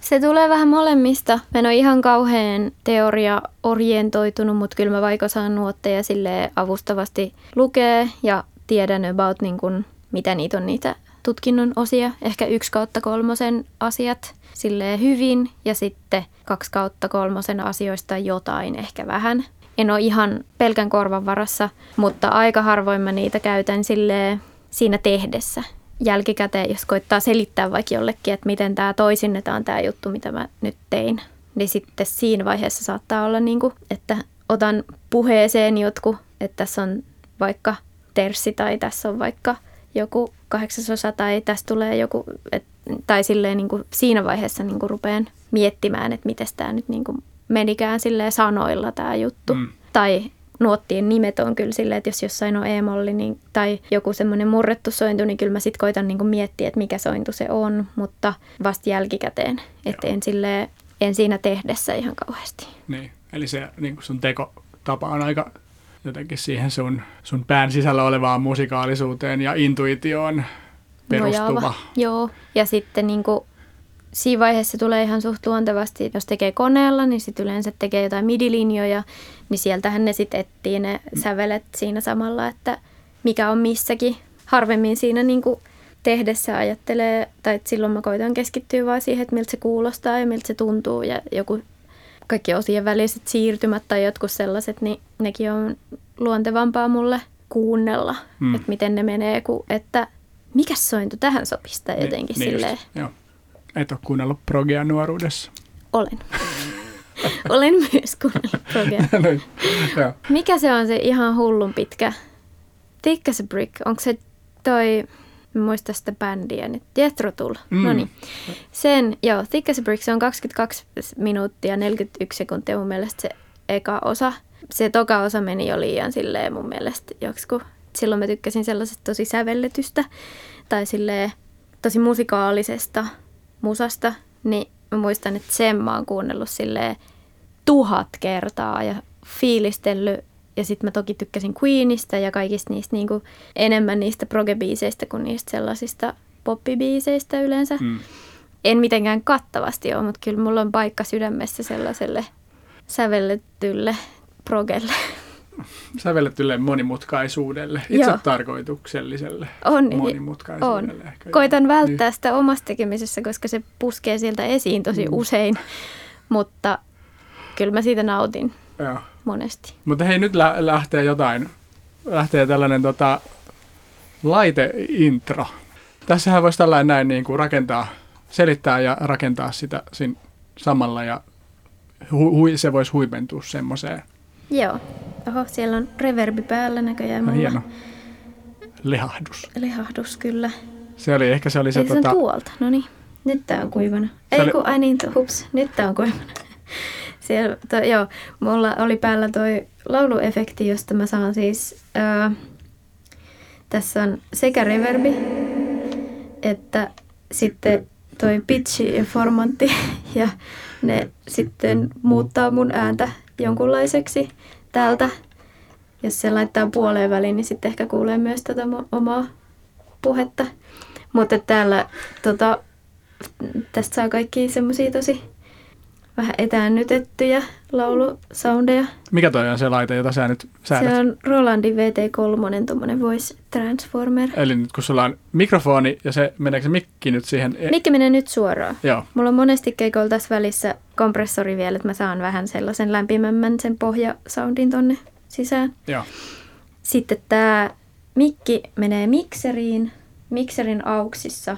Se tulee vähän molemmista. Mä en ole ihan kauhean teoria-orientoitunut, mutta kyllä mä vaikka saan nuotteja sille avustavasti lukee ja tiedän about niin kun, mitä niitä on niitä tutkinnon osia. Ehkä yksi kautta kolmosen asiat silleen hyvin ja sitten kaksi kautta kolmosen asioista jotain ehkä vähän. En ole ihan pelkän korvan varassa, mutta aika harvoin mä niitä käytän silleen siinä tehdessä jälkikäteen, jos koittaa selittää vaikka jollekin, että miten tämä toisinnetaan tämä juttu, mitä mä nyt tein, niin sitten siinä vaiheessa saattaa olla niin kuin, että otan puheeseen jotkut, että tässä on vaikka terssi tai tässä on vaikka joku kahdeksasosa tai tässä tulee joku, et, tai silleen niin kuin siinä vaiheessa niin kuin rupean miettimään, että miten tämä nyt niin kuin menikään silleen sanoilla tämä juttu. Mm. Tai nuottien nimet on kyllä silleen, että jos jossain on e-molli niin, tai joku semmoinen murrettu sointu, niin kyllä mä sitten koitan niin kuin miettiä, että mikä sointu se on, mutta vasta jälkikäteen. Että en, silleen, en siinä tehdessä ihan kauheasti. Niin, eli se niin sun tekotapa on aika jotenkin siihen sun, sun pään sisällä olevaan musikaalisuuteen ja intuitioon perustuva. Nojaava. Joo, ja sitten niin kuin, siinä vaiheessa tulee ihan suht luontevasti, jos tekee koneella, niin sitten yleensä tekee jotain midilinjoja, niin sieltähän ne sitten etsii ne sävelet siinä samalla, että mikä on missäkin. Harvemmin siinä niin kuin tehdessä ajattelee, tai että silloin mä koitan keskittyä vaan siihen, että miltä se kuulostaa ja miltä se tuntuu ja joku kaikki osien väliset siirtymät tai jotkut sellaiset, niin nekin on luontevampaa mulle kuunnella, Mm. että miten ne menee, kuin että mikä sointu tähän sopisi tai jotenkin niin, silleen. Just, joo. Et ole kuunnellut progia nuoruudessa. Olen. [LAUGHS] [LAUGHS] Olen myös kuunnellut progea. [LAUGHS] No, joo. Mikä se on se ihan hullun pitkä? As a Brick. Onko se toi, muista sitä bändiä nyt, Jethro Tull. Mm. No niin. Sen, joo, Thick as a Brick, se on 22 minuuttia 41 sekuntia mun mielestä se eka osa. Se toka osa meni jo liian silleen mun mielestä joksiku. Silloin mä tykkäsin sellaisesta tosi sävelletystä tai silleen tosi musikaalisesta musasta, niin mä muistan, että sen mä oon kuunnellut silleen tuhat kertaa ja fiilistellyt. Ja sitten mä toki tykkäsin Queenista ja kaikista niistä niinku, enemmän niistä progebiiseistä kuin niistä sellaisista poppibiiseistä yleensä. Mm. En mitenkään kattavasti ole, mutta kyllä mulla on paikka sydämessä sellaiselle sävellettylle progelle. Sävellettylle monimutkaisuudelle, itse Joo. tarkoitukselliselle On, on. monimutkaisuudelle. Ehkä Koitan joo. välttää sitä omassa tekemisessä, koska se puskee sieltä esiin tosi Mm. usein, [LAUGHS] mutta kyllä mä siitä nautin Niin, joo. monesti. Mutta hei, nyt lä- lähtee jotain, lähtee tällainen tota, laiteintro. Tässähän voisi tällainen näin niin kuin rakentaa, selittää ja rakentaa sitä siinä samalla ja hu- hui, se voisi huipentua semmoiseen. Joo. Oho, siellä on reverbi päällä näköjään. No, mulla. hieno lehahdus. Lehahdus kyllä. Se oli, ehkä se oli se, Eli se tota, tuolta. No niin, nyt tää on kuivana. Se Ei oli- kun, ai niin, hups, nyt tää on kuivana. [LAUGHS] Siellä, to, joo, mulla oli päällä toi lauluefekti, josta mä saan siis, ää, tässä on sekä reverbi, että sitten toi pitchi ja formantti, [LAUGHS] ja ne sitten muuttaa mun ääntä jonkunlaiseksi täältä. Jos se laittaa puoleen väliin, niin sitten ehkä kuulee myös tätä omaa puhetta. Mutta täällä tota, tästä saa kaikki semmosia tosi vähän etäännytettyjä laulusoundeja. mikä toi on se laite, jota sä nyt säädät? Se on Rolandin VT3, tuommoinen voice transformer. Eli nyt kun sulla on mikrofoni ja se, meneekö se mikki nyt siihen? E- Mikki menee nyt suoraan. Joo, Mulla on monesti keikoilla tässä välissä kompressori vielä, että mä saan vähän sellaisen lämpimämmän sen pohjasoundin tonne sisään. joo. Sitten tämä mikki menee mikseriin. Mikserin auksissa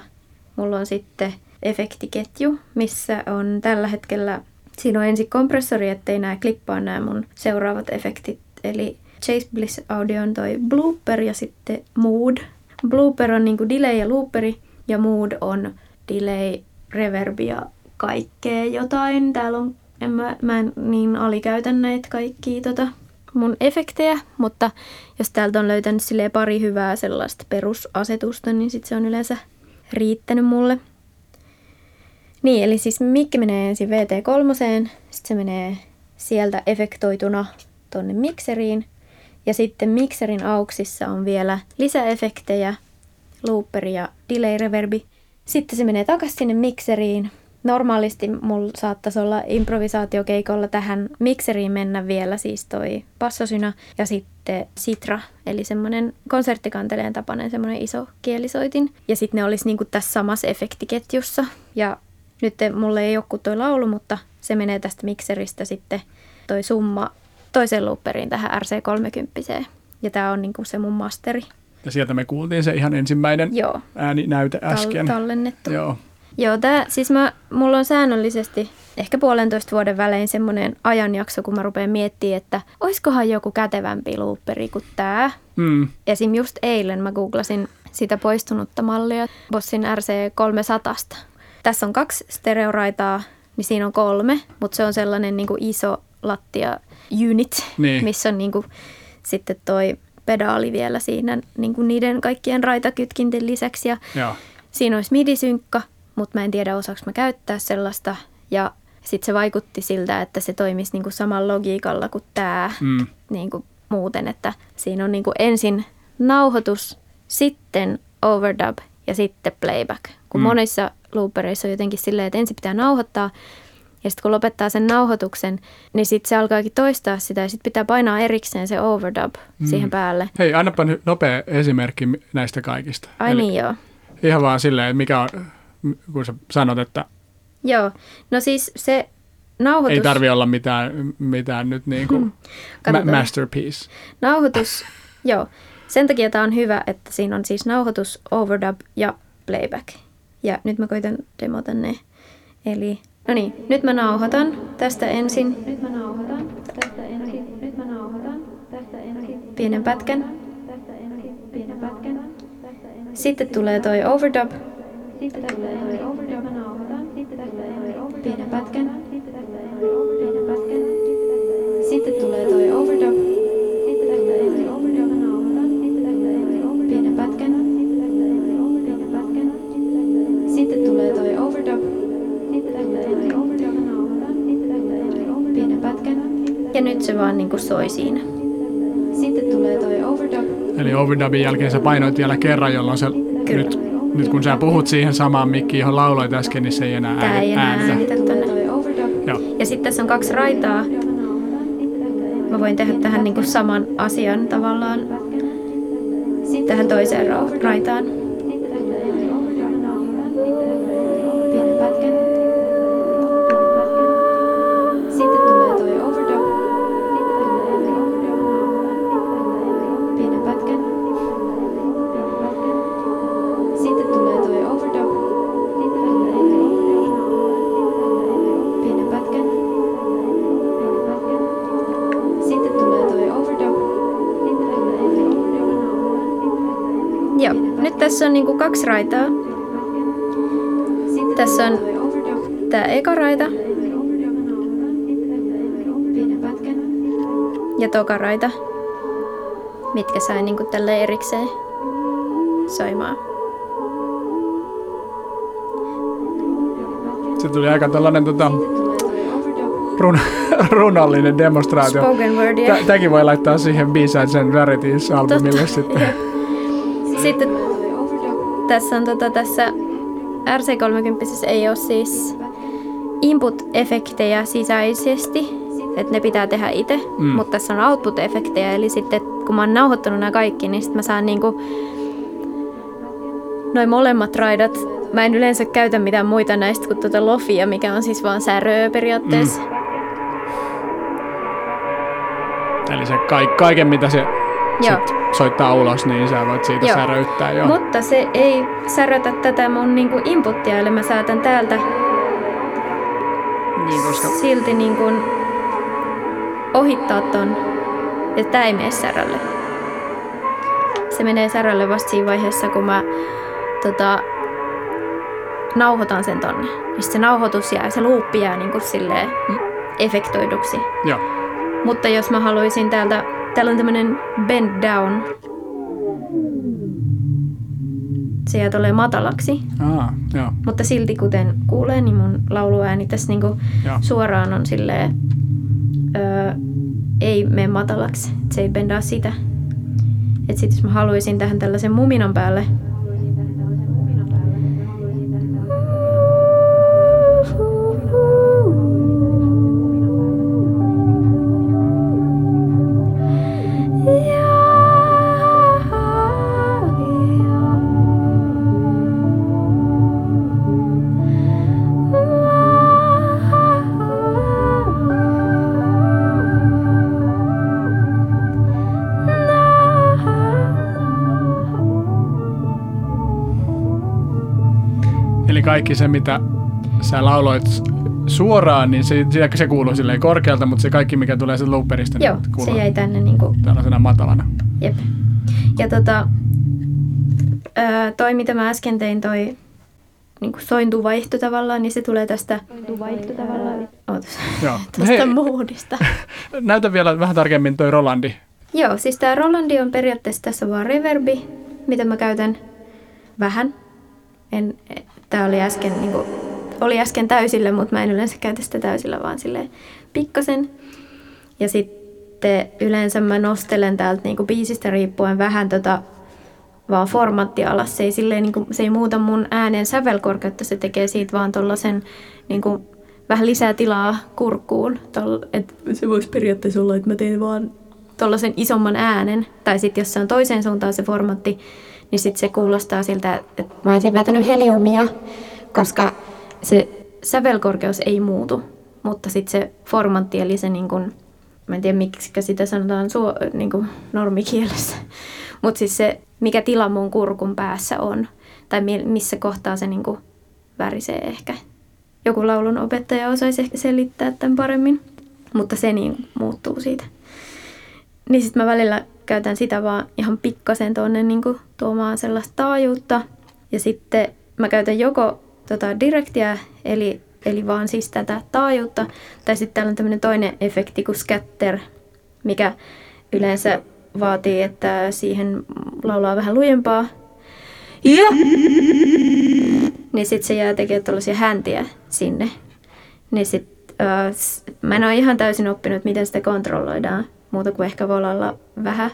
mulla on sitten efektiketju, missä on tällä hetkellä, siinä on ensin kompressori, ettei nämä klippaa nämä mun seuraavat efektit. Eli Chase Bliss Audio on toi blooper ja sitten mood. Blooper on niinku delay ja looperi ja mood on delay, reverb ja kaikkea jotain. Täällä on, en mä, mä en niin alikäytän näitä kaikkia tota, mun efektejä, mutta jos täältä on löytänyt silleen pari hyvää sellaista perusasetusta, niin sit se on yleensä riittänyt mulle. Niin, eli siis mikki menee ensin VT3, sitten se menee sieltä efektoituna tonne mikseriin. Ja sitten mikserin auksissa on vielä lisäefektejä, looperi ja delay reverbi. Sitten se menee takaisin sinne mikseriin. Normaalisti mulla saattaisi olla improvisaatiokeikolla tähän mikseriin mennä vielä siis toi bassosynä ja sitten sitra, eli semmoinen konserttikanteleen tapainen semmoinen iso kielisoitin. Ja sitten ne olisi niinku tässä samassa efektiketjussa. Ja nyt mulle ei ole kuin toi laulu, mutta se menee tästä mikseristä sitten toi summa toiseen looperiin tähän RC30. Ja tämä on niinku se mun masteri. Ja sieltä me kuultiin se ihan ensimmäinen Joo, ääninäyte äsken. Tal- tallennettu. Joo, Joo, tää, siis mä, mulla on säännöllisesti ehkä puolentoista vuoden välein semmoinen ajanjakso, kun mä rupean miettimään, että oiskohan joku kätevämpi looperi kuin tää. mm, Esim. just eilen mä googlasin sitä poistunutta mallia Bossin RC300. Tässä on kaksi stereoraitaa, niin siinä on kolme, mutta se on sellainen niin kuin iso lattia unit, Niin. missä on niin kuin, sitten toi pedaali vielä siinä niin kuin niiden kaikkien raitakytkinten lisäksi. Ja joo. Siinä olisi midisynkka, mutta mä en tiedä osaako mä käyttää sellaista. Ja sitten se vaikutti siltä, että se toimisi niinku samalla logiikalla kuin tämä Mm, niinku muuten, että siinä on niinku ensin nauhoitus, sitten overdub ja sitten playback. Kun Mm. monissa loopereissa on jotenkin silleen, että ensin pitää nauhoittaa ja sitten kun lopettaa sen nauhoituksen, niin sitten se alkaakin toistaa sitä ja sitten pitää painaa erikseen se overdub Mm. siihen päälle. Hei, annapa nyt nopea esimerkki näistä kaikista. Ai Eli niin joo. Ihan vaan silleen, mikä on, kun sä sanot, että Joo, no siis se nauhoitus... ei tarvi olla mitään, mitään nyt niin kuin ma- Katsotaan. masterpiece. Nauhoitus, [LAUGHS] joo. Sen takia tämä on hyvä, että siinä on siis nauhoitus, overdub ja playback. Ja nyt mä koitan demota ne. Eli, no niin, nyt mä nauhoitan tästä ensin. Nyt mä nauhoitan tästä ensin. Nyt mä nauhoitan tästä ensin. Pienen pätkän. Tästä ensin. Pienen pätkän. Sitten tulee toi overdub. Sitten tulee toi overdub. Mä nauhoitan. Sitten. Pienen pätkän. Sitten pätkän. Sitten tulee toi overdub. Ja nyt se vaan niinku soi siinä. Sitten tulee toi overdub. Eli overdubin jälkeen sä painoit vielä kerran, jolloin se Kyllä. nyt, nyt kun sä puhut siihen samaan mikkiin, johon lauloit äsken, niin se ei enää Tää ei enää ääntä. tonne. Joo. Ja sitten tässä on kaksi raitaa. Mä voin tehdä tähän niinku saman asian tavallaan tähän toiseen ra- raitaan. Nyt tässä on niinku kaksi raitaa. Tässä on tämä eka raita ja toka raita, mitkä sai niinku tälle erikseen soimaan. Se tuli aika tällainen tota, run, [LAUGHS] runollinen demonstraatio. Spoken wordia. Tä- Tämäkin voi laittaa siihen B-Sides and Rarities-albumille sitten. [LAUGHS] Sitten tässä on tota, tässä RC30 ei ole siis input-efektejä sisäisesti, että ne pitää tehdä itse, Mm. mutta tässä on output-efektejä, eli sitten kun mä oon nauhoittanut nämä kaikki, niin sitten mä saan niinku noin molemmat raidat. Mä en yleensä käytä mitään muita näistä kuin tuota lofia, mikä on siis vaan säröä periaatteessa. Mm. Eli se ka- kaiken, mitä se. Sit soittaa ulos, niin sä voit siitä Joo. säröyttää jo. Mutta se ei särötä tätä mun niinku inputtia, eli mä saatan täältä Niin, koska silti niin kuin ohittaa ton, että tämä ei mene särölle. Se menee särölle vasta siinä vaiheessa, kun mä tota, nauhoitan sen tonne. Ja se nauhoitus jää, se luuppi jää niin kuin silleen efektoiduksi. joo. Mutta jos mä haluaisin täältä, täällä on tämmönen bend down. Se jää tolleen matalaksi. Aa, joo. Mutta silti kuten kuulee, niin mun lauluääni tässä niinku Joo. suoraan on silleen, öö, ei mene matalaksi, et se ei bendaa sitä. Et sit jos mä haluaisin tähän tällaisen muminan päälle, kaikki se, mitä sä lauloit suoraan, niin se, se, se kuuluu silleen korkealta, mutta se kaikki, mikä tulee sen looperista, joo, niin se kuuluu jäi tänne niinku tällaisena matalana. Jep. Ja tota, öö, toi mitä mä äsken tein, toi niin sointuvaihto tavallaan, niin se tulee tästä sointuvaihto tavallaan. Ootas, [LAUGHS] Joo. tästä Hei, moodista. [LAUGHS] näytä vielä vähän tarkemmin toi Rolandi. Joo, siis tää Rolandi on periaatteessa tässä vaan reverbi, mitä mä käytän vähän. En, tää oli äsken, niin kuin, oli äsken täysillä, mutta mä en yleensä käytä sitä täysillä, vaan sille pikkasen. Ja sitten yleensä mä nostelen täältä niin biisistä riippuen vähän tota, vaan formaatti alas. Se ei, silleen, niin kuin, se ei muuta mun äänen sävelkorkeutta, se tekee siitä vaan tollasen niin kuin, vähän lisää tilaa kurkkuun. Tol, et se voisi periaatteessa olla, että mä teen vaan tuollaisen isomman äänen. Tai sitten jos se on toiseen suuntaan se formaatti, niin sitten se kuulostaa siltä, että mä olisin vetänyt heliumia, koska se sävelkorkeus ei muutu. Mutta sitten se formaatti, eli se niin kuin, mä en tiedä miksi sitä sanotaan suo, niin kuin normikielessä, [LAUGHS] mutta siis se, mikä tila mun kurkun päässä on, tai mi- missä kohtaa se niin värisee ehkä. Joku laulun opettaja osaisi ehkä selittää tämän paremmin, mutta se niin muuttuu siitä. Niin sitten mä välillä käytän sitä vaan ihan pikkasen tuonne niin tuomaan sellaista taajuutta. Ja sitten mä käytän joko tota direktiä, eli, eli vaan siis tätä taajuutta, tai sitten täällä on tämmöinen toinen efekti kuin scatter, mikä yleensä vaatii, että siihen laulaa vähän lujempaa. Ja! [LAUGHS] Niin sitten se jää tekemään tällaisia häntiä sinne. Niin sit, äh, mä en ole ihan täysin oppinut, miten sitä kontrolloidaan, muuta kuin ehkä volalla vähän.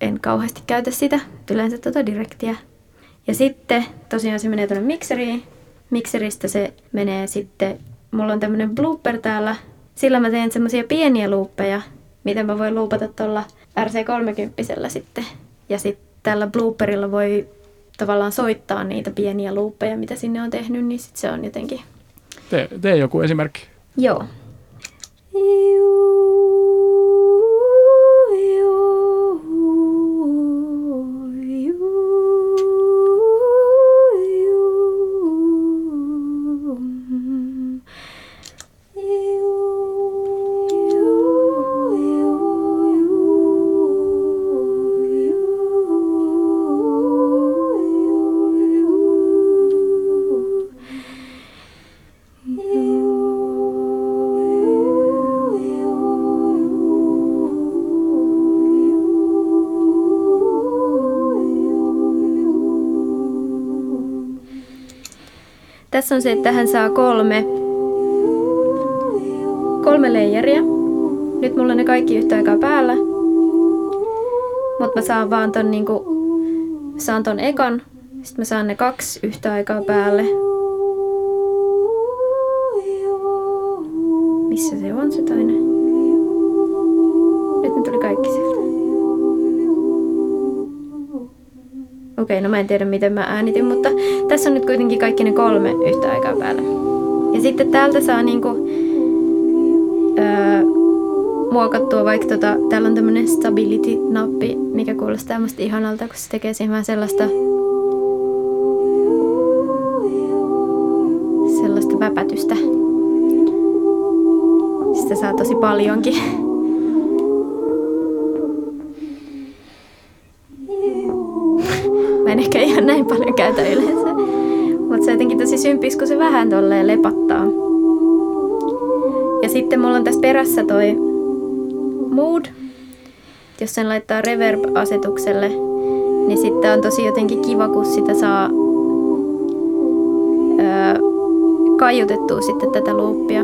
En kauheasti käytä sitä, yleensä tuota direktiä. Ja sitten tosiaan se menee tuonne mikseriin. Mikseristä se menee sitten, mulla on tämmönen blooper täällä. Sillä mä teen semmoisia pieniä luuppeja, mitä mä voin luupata tuolla RC30 sitten. Ja sitten tällä blooperilla voi tavallaan soittaa niitä pieniä luuppeja, mitä sinne on tehnyt, niin sit se on jotenkin... Tee, tee joku esimerkki. Joo. you. Tässä on se, että tähän saa kolme, kolme leijeriä. Nyt mulla on ne kaikki yhtä aikaa päällä. Mutta mä saan vaan ton, niinku, saan ton ekan. Sitten mä saan ne kaksi yhtä aikaa päälle. Missä se on se toinen? Okei, no mä en tiedä miten mä äänitin, mutta tässä on nyt kuitenkin kaikki ne kolme yhtä aikaa päällä. Ja sitten täältä saa niinku, öö, muokattua vaikka tota, täällä on tämmönen stability-nappi, mikä kuulostaa musta ihanalta, kun se tekee siihen vähän sellaista sellaista väpätystä. Sitä saa tosi paljonkin. Käytä yleensä. Mutta se jotenkin tosi sympis, kun se vähän tolleen lepattaa. Ja sitten mulla on tässä perässä toi mood. Jos sen laittaa reverb-asetukselle, niin sitten on tosi jotenkin kiva, kun sitä saa öö, kaiutettua sitten tätä loopia.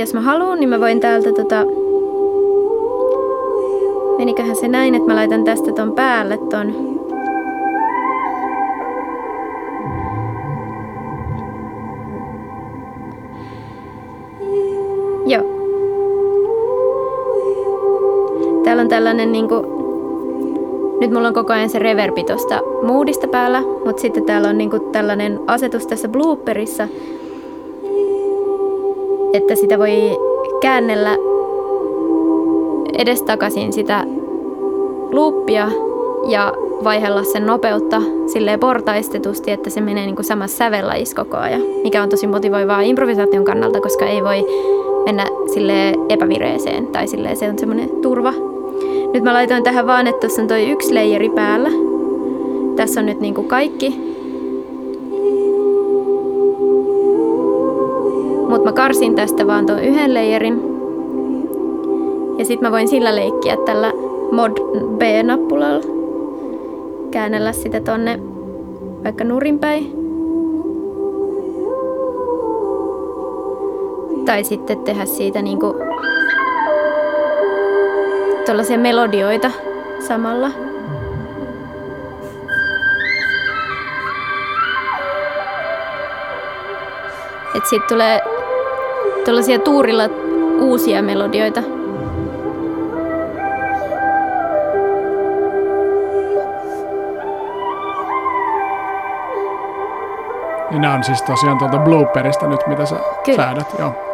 Jos mä haluan, niin mä voin täältä tota... Meniköhän se näin, että mä laitan tästä ton päälle ton Joo. Täällä on tällainen niinku... Nyt mulla on koko ajan se reverbi tosta moodista päällä, mutta sitten täällä on niinku tällainen asetus tässä blooperissa, että sitä voi käännellä edestakaisin sitä luuppia ja vaihella sen nopeutta silleen portaistetusti, että se menee niin kuin samassa sävellajissa koko ajan, mikä on tosi motivoivaa improvisaation kannalta, koska ei voi mennä sille epävireeseen tai sille se on semmoinen turva. Nyt mä laitoin tähän vaan, että tuossa on toi yksi leijeri päällä. Tässä on nyt niin kuin kaikki. Mä karsin tästä vaan tuon yhden leijerin. Ja sitten mä voin sillä leikkiä tällä mod B-nappulalla. Käännellä sitä tonne vaikka nurinpäin. Tai sitten tehdä siitä niinku tuollaisia melodioita samalla. Et sit tulee tuollaisia tuurilla uusia melodioita. Niin nämä on siis tosiaan tuolta blooperista nyt, mitä sä Kyllä. säädät. Joo.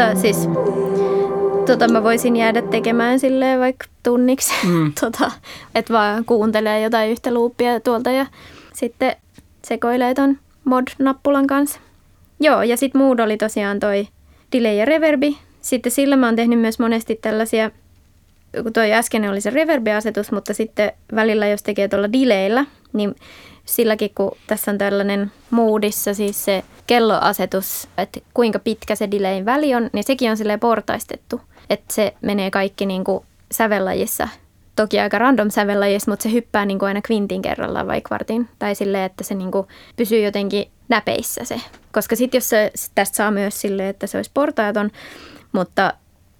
Tota siis, tota mä voisin jäädä tekemään silleen vaikka tunniksi, Mm. [LAUGHS] tota, että vaan kuuntelee jotain yhtä luuppia tuolta ja sitten sekoilee ton mod-nappulan kanssa. Joo, ja sitten mood oli tosiaan toi delay ja reverbi. Sitten sillä mä oon tehnyt myös monesti tällaisia, kun toi äsken oli se reverbi-asetus, mutta sitten välillä jos tekee tuolla delayllä, niin silläkin kun tässä on tällainen moodissa siis se kelloasetus, että kuinka pitkä se delayn väli on, niin sekin on silleen portaistettu. Että se menee kaikki niin kuin sävellajissa, toki aika random sävellajissa, mutta se hyppää niin kuin aina kvintin kerrallaan vai kvartin. Tai silleen, että se niin kuin pysyy jotenkin näpeissä se. Koska sitten jos se, tästä saa myös silleen, että se olisi portaaton, mutta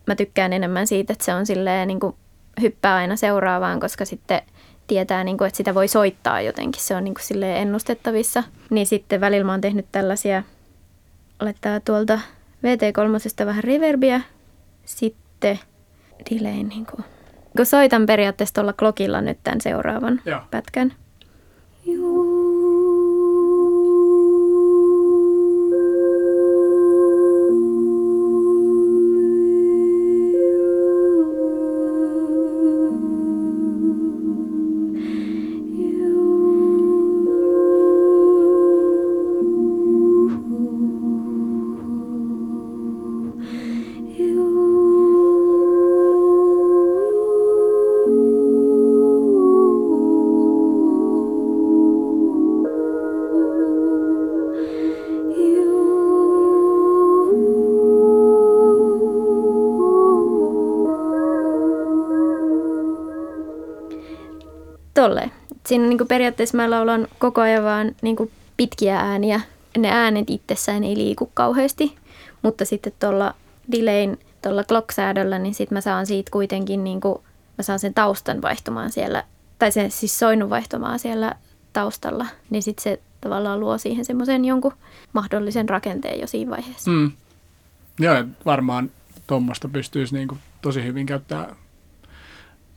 mä tykkään enemmän siitä, että se on silleen niin kuin hyppää aina seuraavaan, koska sitten tietää, niin kuin, että sitä voi soittaa jotenkin. Se on niin kuin ennustettavissa. Niin sitten välillä mä oon tehnyt tällaisia, laittaa tuolta VT3 vähän reverbiä, sitten delay niin kuin. Kun soitan periaatteessa tuolla klokilla nyt tämän seuraavan Joo. pätkän. tolleen. Siinä niin kuin periaatteessa mä laulan koko ajan vaan niin kuin pitkiä ääniä. Ne äänet itsessään ei liiku kauheasti, mutta sitten tuolla delayn, tuolla clock niin sitten mä saan siitä kuitenkin, niin kuin, mä saan sen taustan vaihtumaan siellä, tai sen siis soinnun vaihtumaan siellä taustalla, niin sitten se tavallaan luo siihen semmoisen jonkun mahdollisen rakenteen jo siinä vaiheessa. Mm. Joo, varmaan tuommoista pystyisi niin kuin tosi hyvin käyttää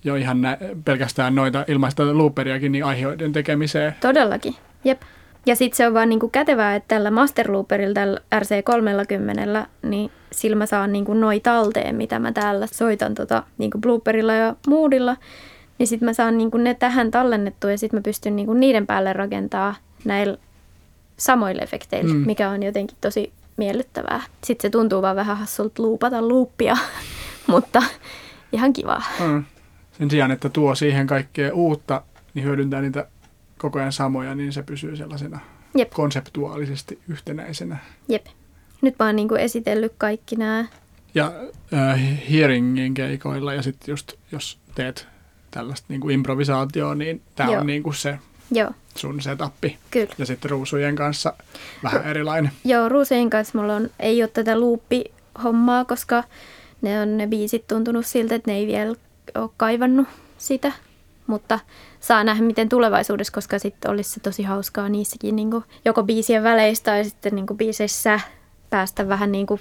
jo ihan nä- pelkästään noita ilmaista looperiakin niin aiheiden tekemiseen. Todellakin, jep. Ja sitten se on vaan niinku kätevää, että tällä Master Looperilla, tällä RC30, niin sillä mä saan niinku noi talteen, mitä mä täällä soitan tota, niinku blooperilla ja moodilla. Niin sitten mä saan niinku ne tähän tallennettua ja sitten mä pystyn niinku niiden päälle rakentaa näillä samoilla efekteillä, mm. mikä on jotenkin tosi miellyttävää. Sitten se tuntuu vaan vähän hassulta luupata luuppia, [LAUGHS] mutta ihan kivaa. Mm. Sen sijaan, että tuo siihen kaikkea uutta, niin hyödyntää niitä koko ajan samoja, niin se pysyy sellaisena Jep. konseptuaalisesti yhtenäisenä. Jep. Nyt mä oon niin esitellyt kaikki nämä. Ja äh, hearingin keikoilla ja sitten just jos teet tällaista niin kuin improvisaatioa, niin tämä on niin kuin se Joo. sun setappi. Kyllä. Ja sitten ruusujen kanssa vähän erilainen. Joo, ruusujen kanssa mulla on, ei ole tätä luuppi-hommaa, koska ne on ne biisit tuntunut siltä, että ne ei vielä ole kaivannut sitä. Mutta saa nähdä, miten tulevaisuudessa, koska sitten olisi se tosi hauskaa niissäkin niin kuin, joko biisien väleistä tai sitten niin kuin biiseissä päästä vähän niin kuin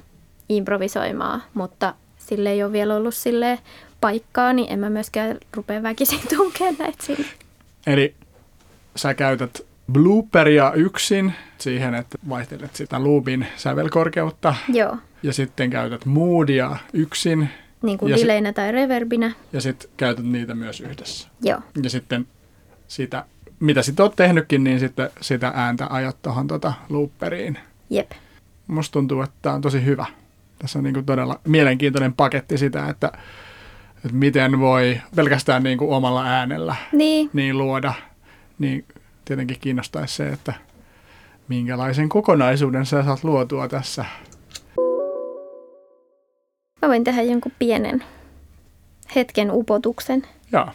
improvisoimaan. Mutta sille ei ole vielä ollut sille paikkaa, niin en mä myöskään rupea väkisin [LAUGHS] tunkemaan näitä sinne. Eli sä käytät blooperia yksin siihen, että vaihtelet sitä loopin sävelkorkeutta. Joo. Ja sitten käytät moodia yksin. Niin kuin deleinä si- tai reverbinä. Ja sitten käytät niitä myös yhdessä. Joo. Ja sitten sitä, mitä sitten oot tehnytkin, niin sitten sitä ääntä ajat tuohon tota looperiin. Jep. Musta tuntuu, että tämä on tosi hyvä. Tässä on niinku todella mielenkiintoinen paketti sitä, että, että miten voi pelkästään niinku omalla äänellä niin. Niin luoda niin tietenkin kiinnostaisi se, että minkälaisen kokonaisuuden sä saat luotua tässä. Mä voin tehdä jonkun pienen hetken upotuksen. Joo.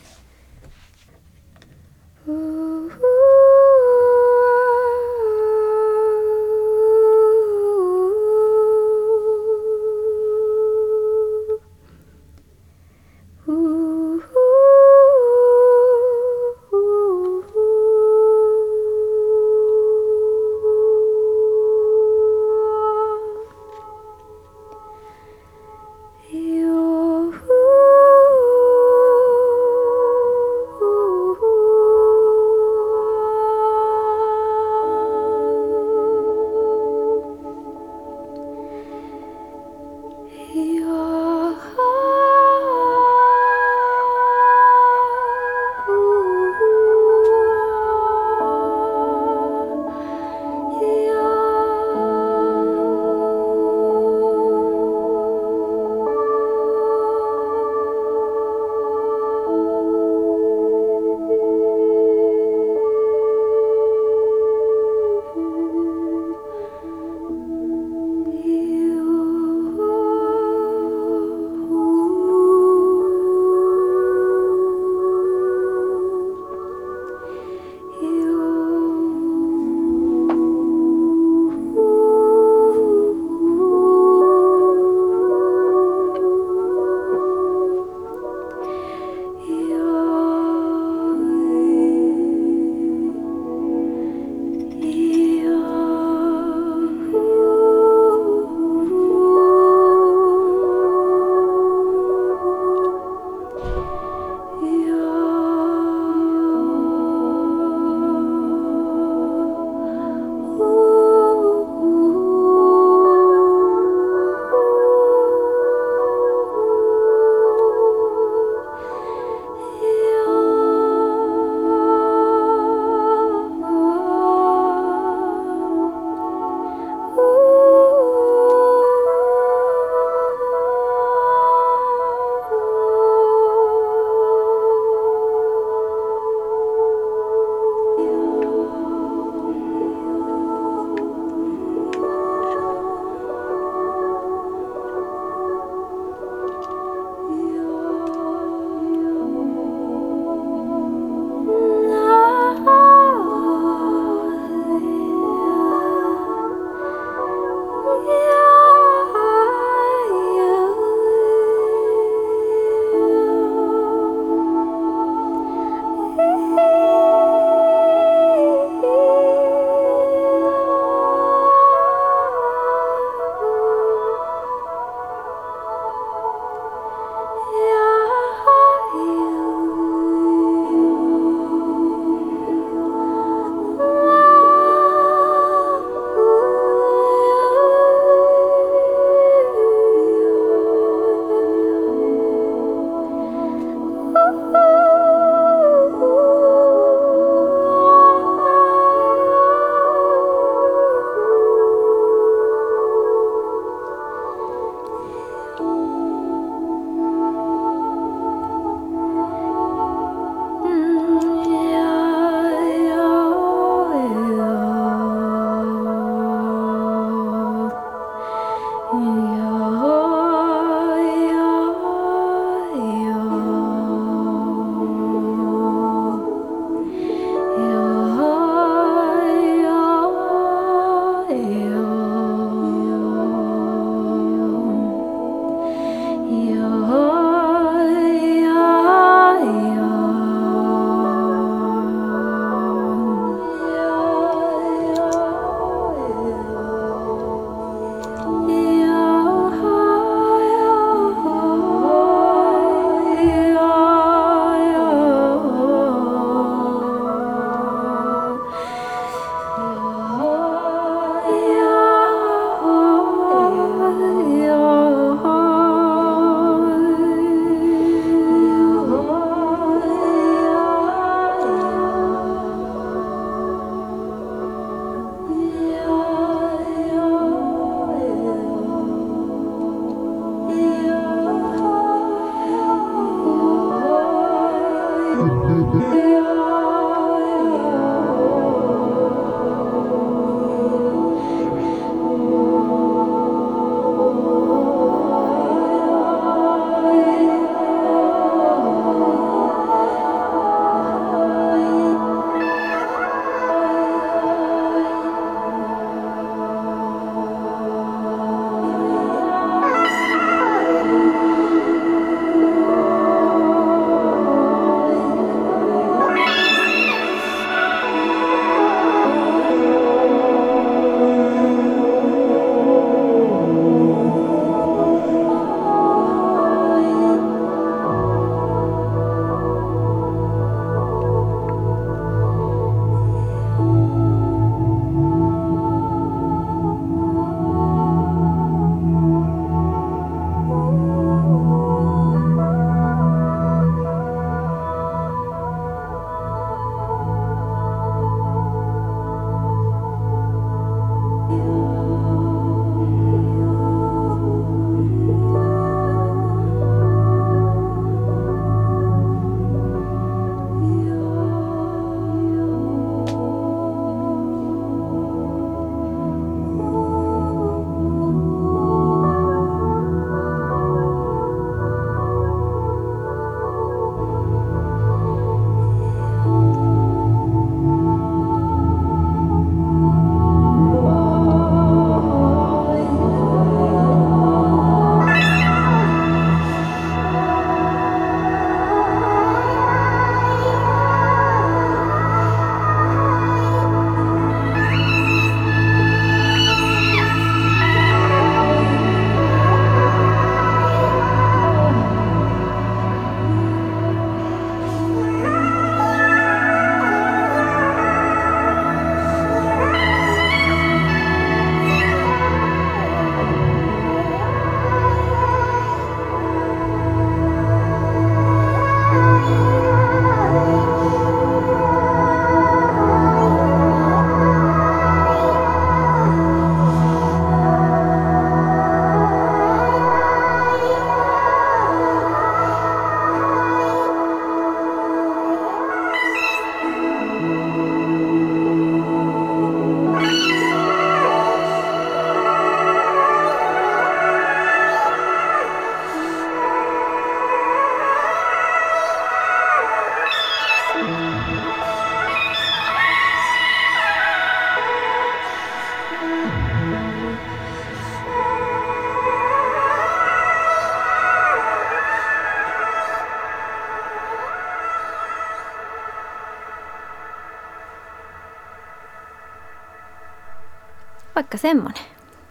Vaikka semmonen.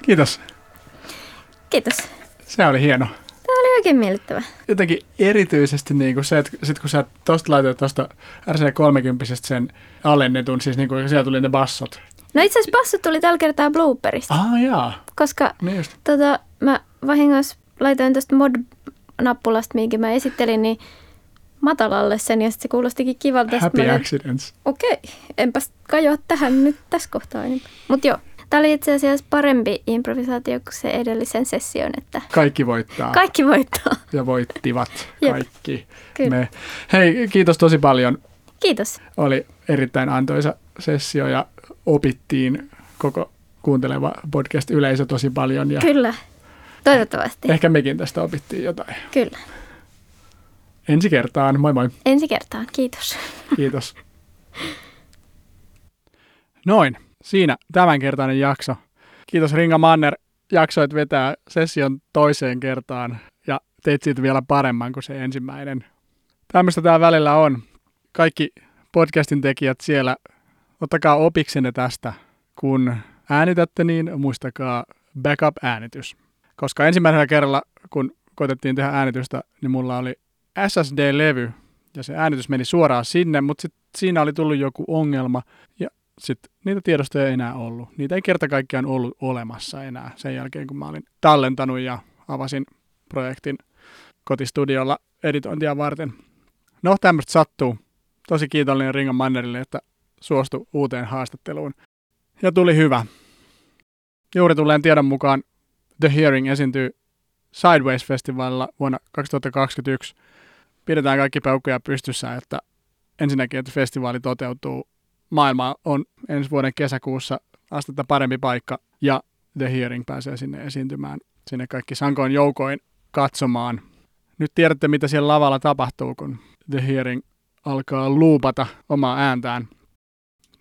Kiitos. Kiitos. Se oli hieno. Tämä oli oikein miellyttävä. Jotenkin erityisesti niin kuin se, että sit kun sä tosta laitoit tuosta RC30 sen alennetun, siis niin kuin siellä tuli ne bassot. No itse asiassa bassot tuli tällä kertaa blooperista, Ah jaa, koska niin just. tota, mä vahingossa laitoin tuosta mod-nappulasta, minkä mä esittelin, niin matalalle sen ja sitten se kuulostikin kivalta. Happy accidents. Okei, enpäs kajoa tähän nyt tässä kohtaa. Mutta joo, tämä oli itse asiassa parempi improvisaatio kuin se edellisen session, että Kaikki voittaa. kaikki voittaa. ja voittivat [LAUGHS] kaikki. Kyllä. Me. Hei, kiitos tosi paljon. Kiitos. Oli erittäin antoisa sessio ja opittiin koko kuunteleva podcast-yleisö tosi paljon ja Kyllä. Toivottavasti. ehkä mekin tästä opittiin jotain. Kyllä. Ensi kertaan, moi moi. Ensi kertaan. Kiitos. Kiitos. Noin, siinä tämänkertainen jakso. Kiitos Ringa Manner, jaksoit vetää session toiseen kertaan ja teit siitä vielä paremman kuin se ensimmäinen. Tämmöistä tämä välillä on. Kaikki podcastin tekijät siellä, ottakaa opiksenne tästä. Kun äänitätte, niin muistakaa backup-äänitys. Koska ensimmäisellä kerralla, kun koitettiin tehdä äänitystä, niin mulla oli SSD-levy, ja se äänitys meni suoraan sinne, mutta sit siinä oli tullut joku ongelma ja sitten niitä tiedostoja ei enää ollut. Niitä ei kerta kaikkiaan ollut olemassa enää sen jälkeen, kun mä olin tallentanut ja avasin projektin kotistudiolla editointia varten. No, tämmöistä sattuu. Tosi kiitollinen Ringan Mannerille, että suostui uuteen haastatteluun. Ja tuli hyvä. Juuri tulleen tiedon mukaan The Hearing esiintyy Sideways-festivaalilla vuonna 2021 pidetään kaikki peukkuja pystyssä, että ensinnäkin, että festivaali toteutuu. Maailma on ensi vuoden kesäkuussa astetta parempi paikka ja The Hearing pääsee sinne esiintymään, sinne kaikki sankoin joukoin katsomaan. Nyt tiedätte, mitä siellä lavalla tapahtuu, kun The Hearing alkaa luupata omaa ääntään.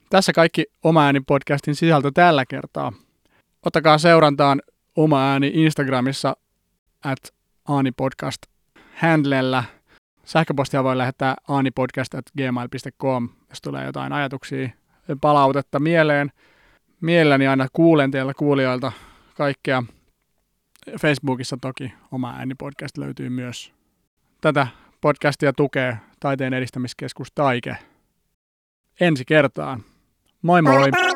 Tässä kaikki Oma ääni podcastin sisältö tällä kertaa. Ottakaa seurantaan Oma ääni Instagramissa at aanipodcast handlella Sähköpostia voi lähettää aanipodcast.gmail.com, jos tulee jotain ajatuksia ja palautetta mieleen. Mielelläni aina kuulen teiltä kuulijoilta kaikkea. Facebookissa toki oma äänipodcast löytyy myös. Tätä podcastia tukee Taiteen edistämiskeskus Taike. Ensi kertaan. Moi moi!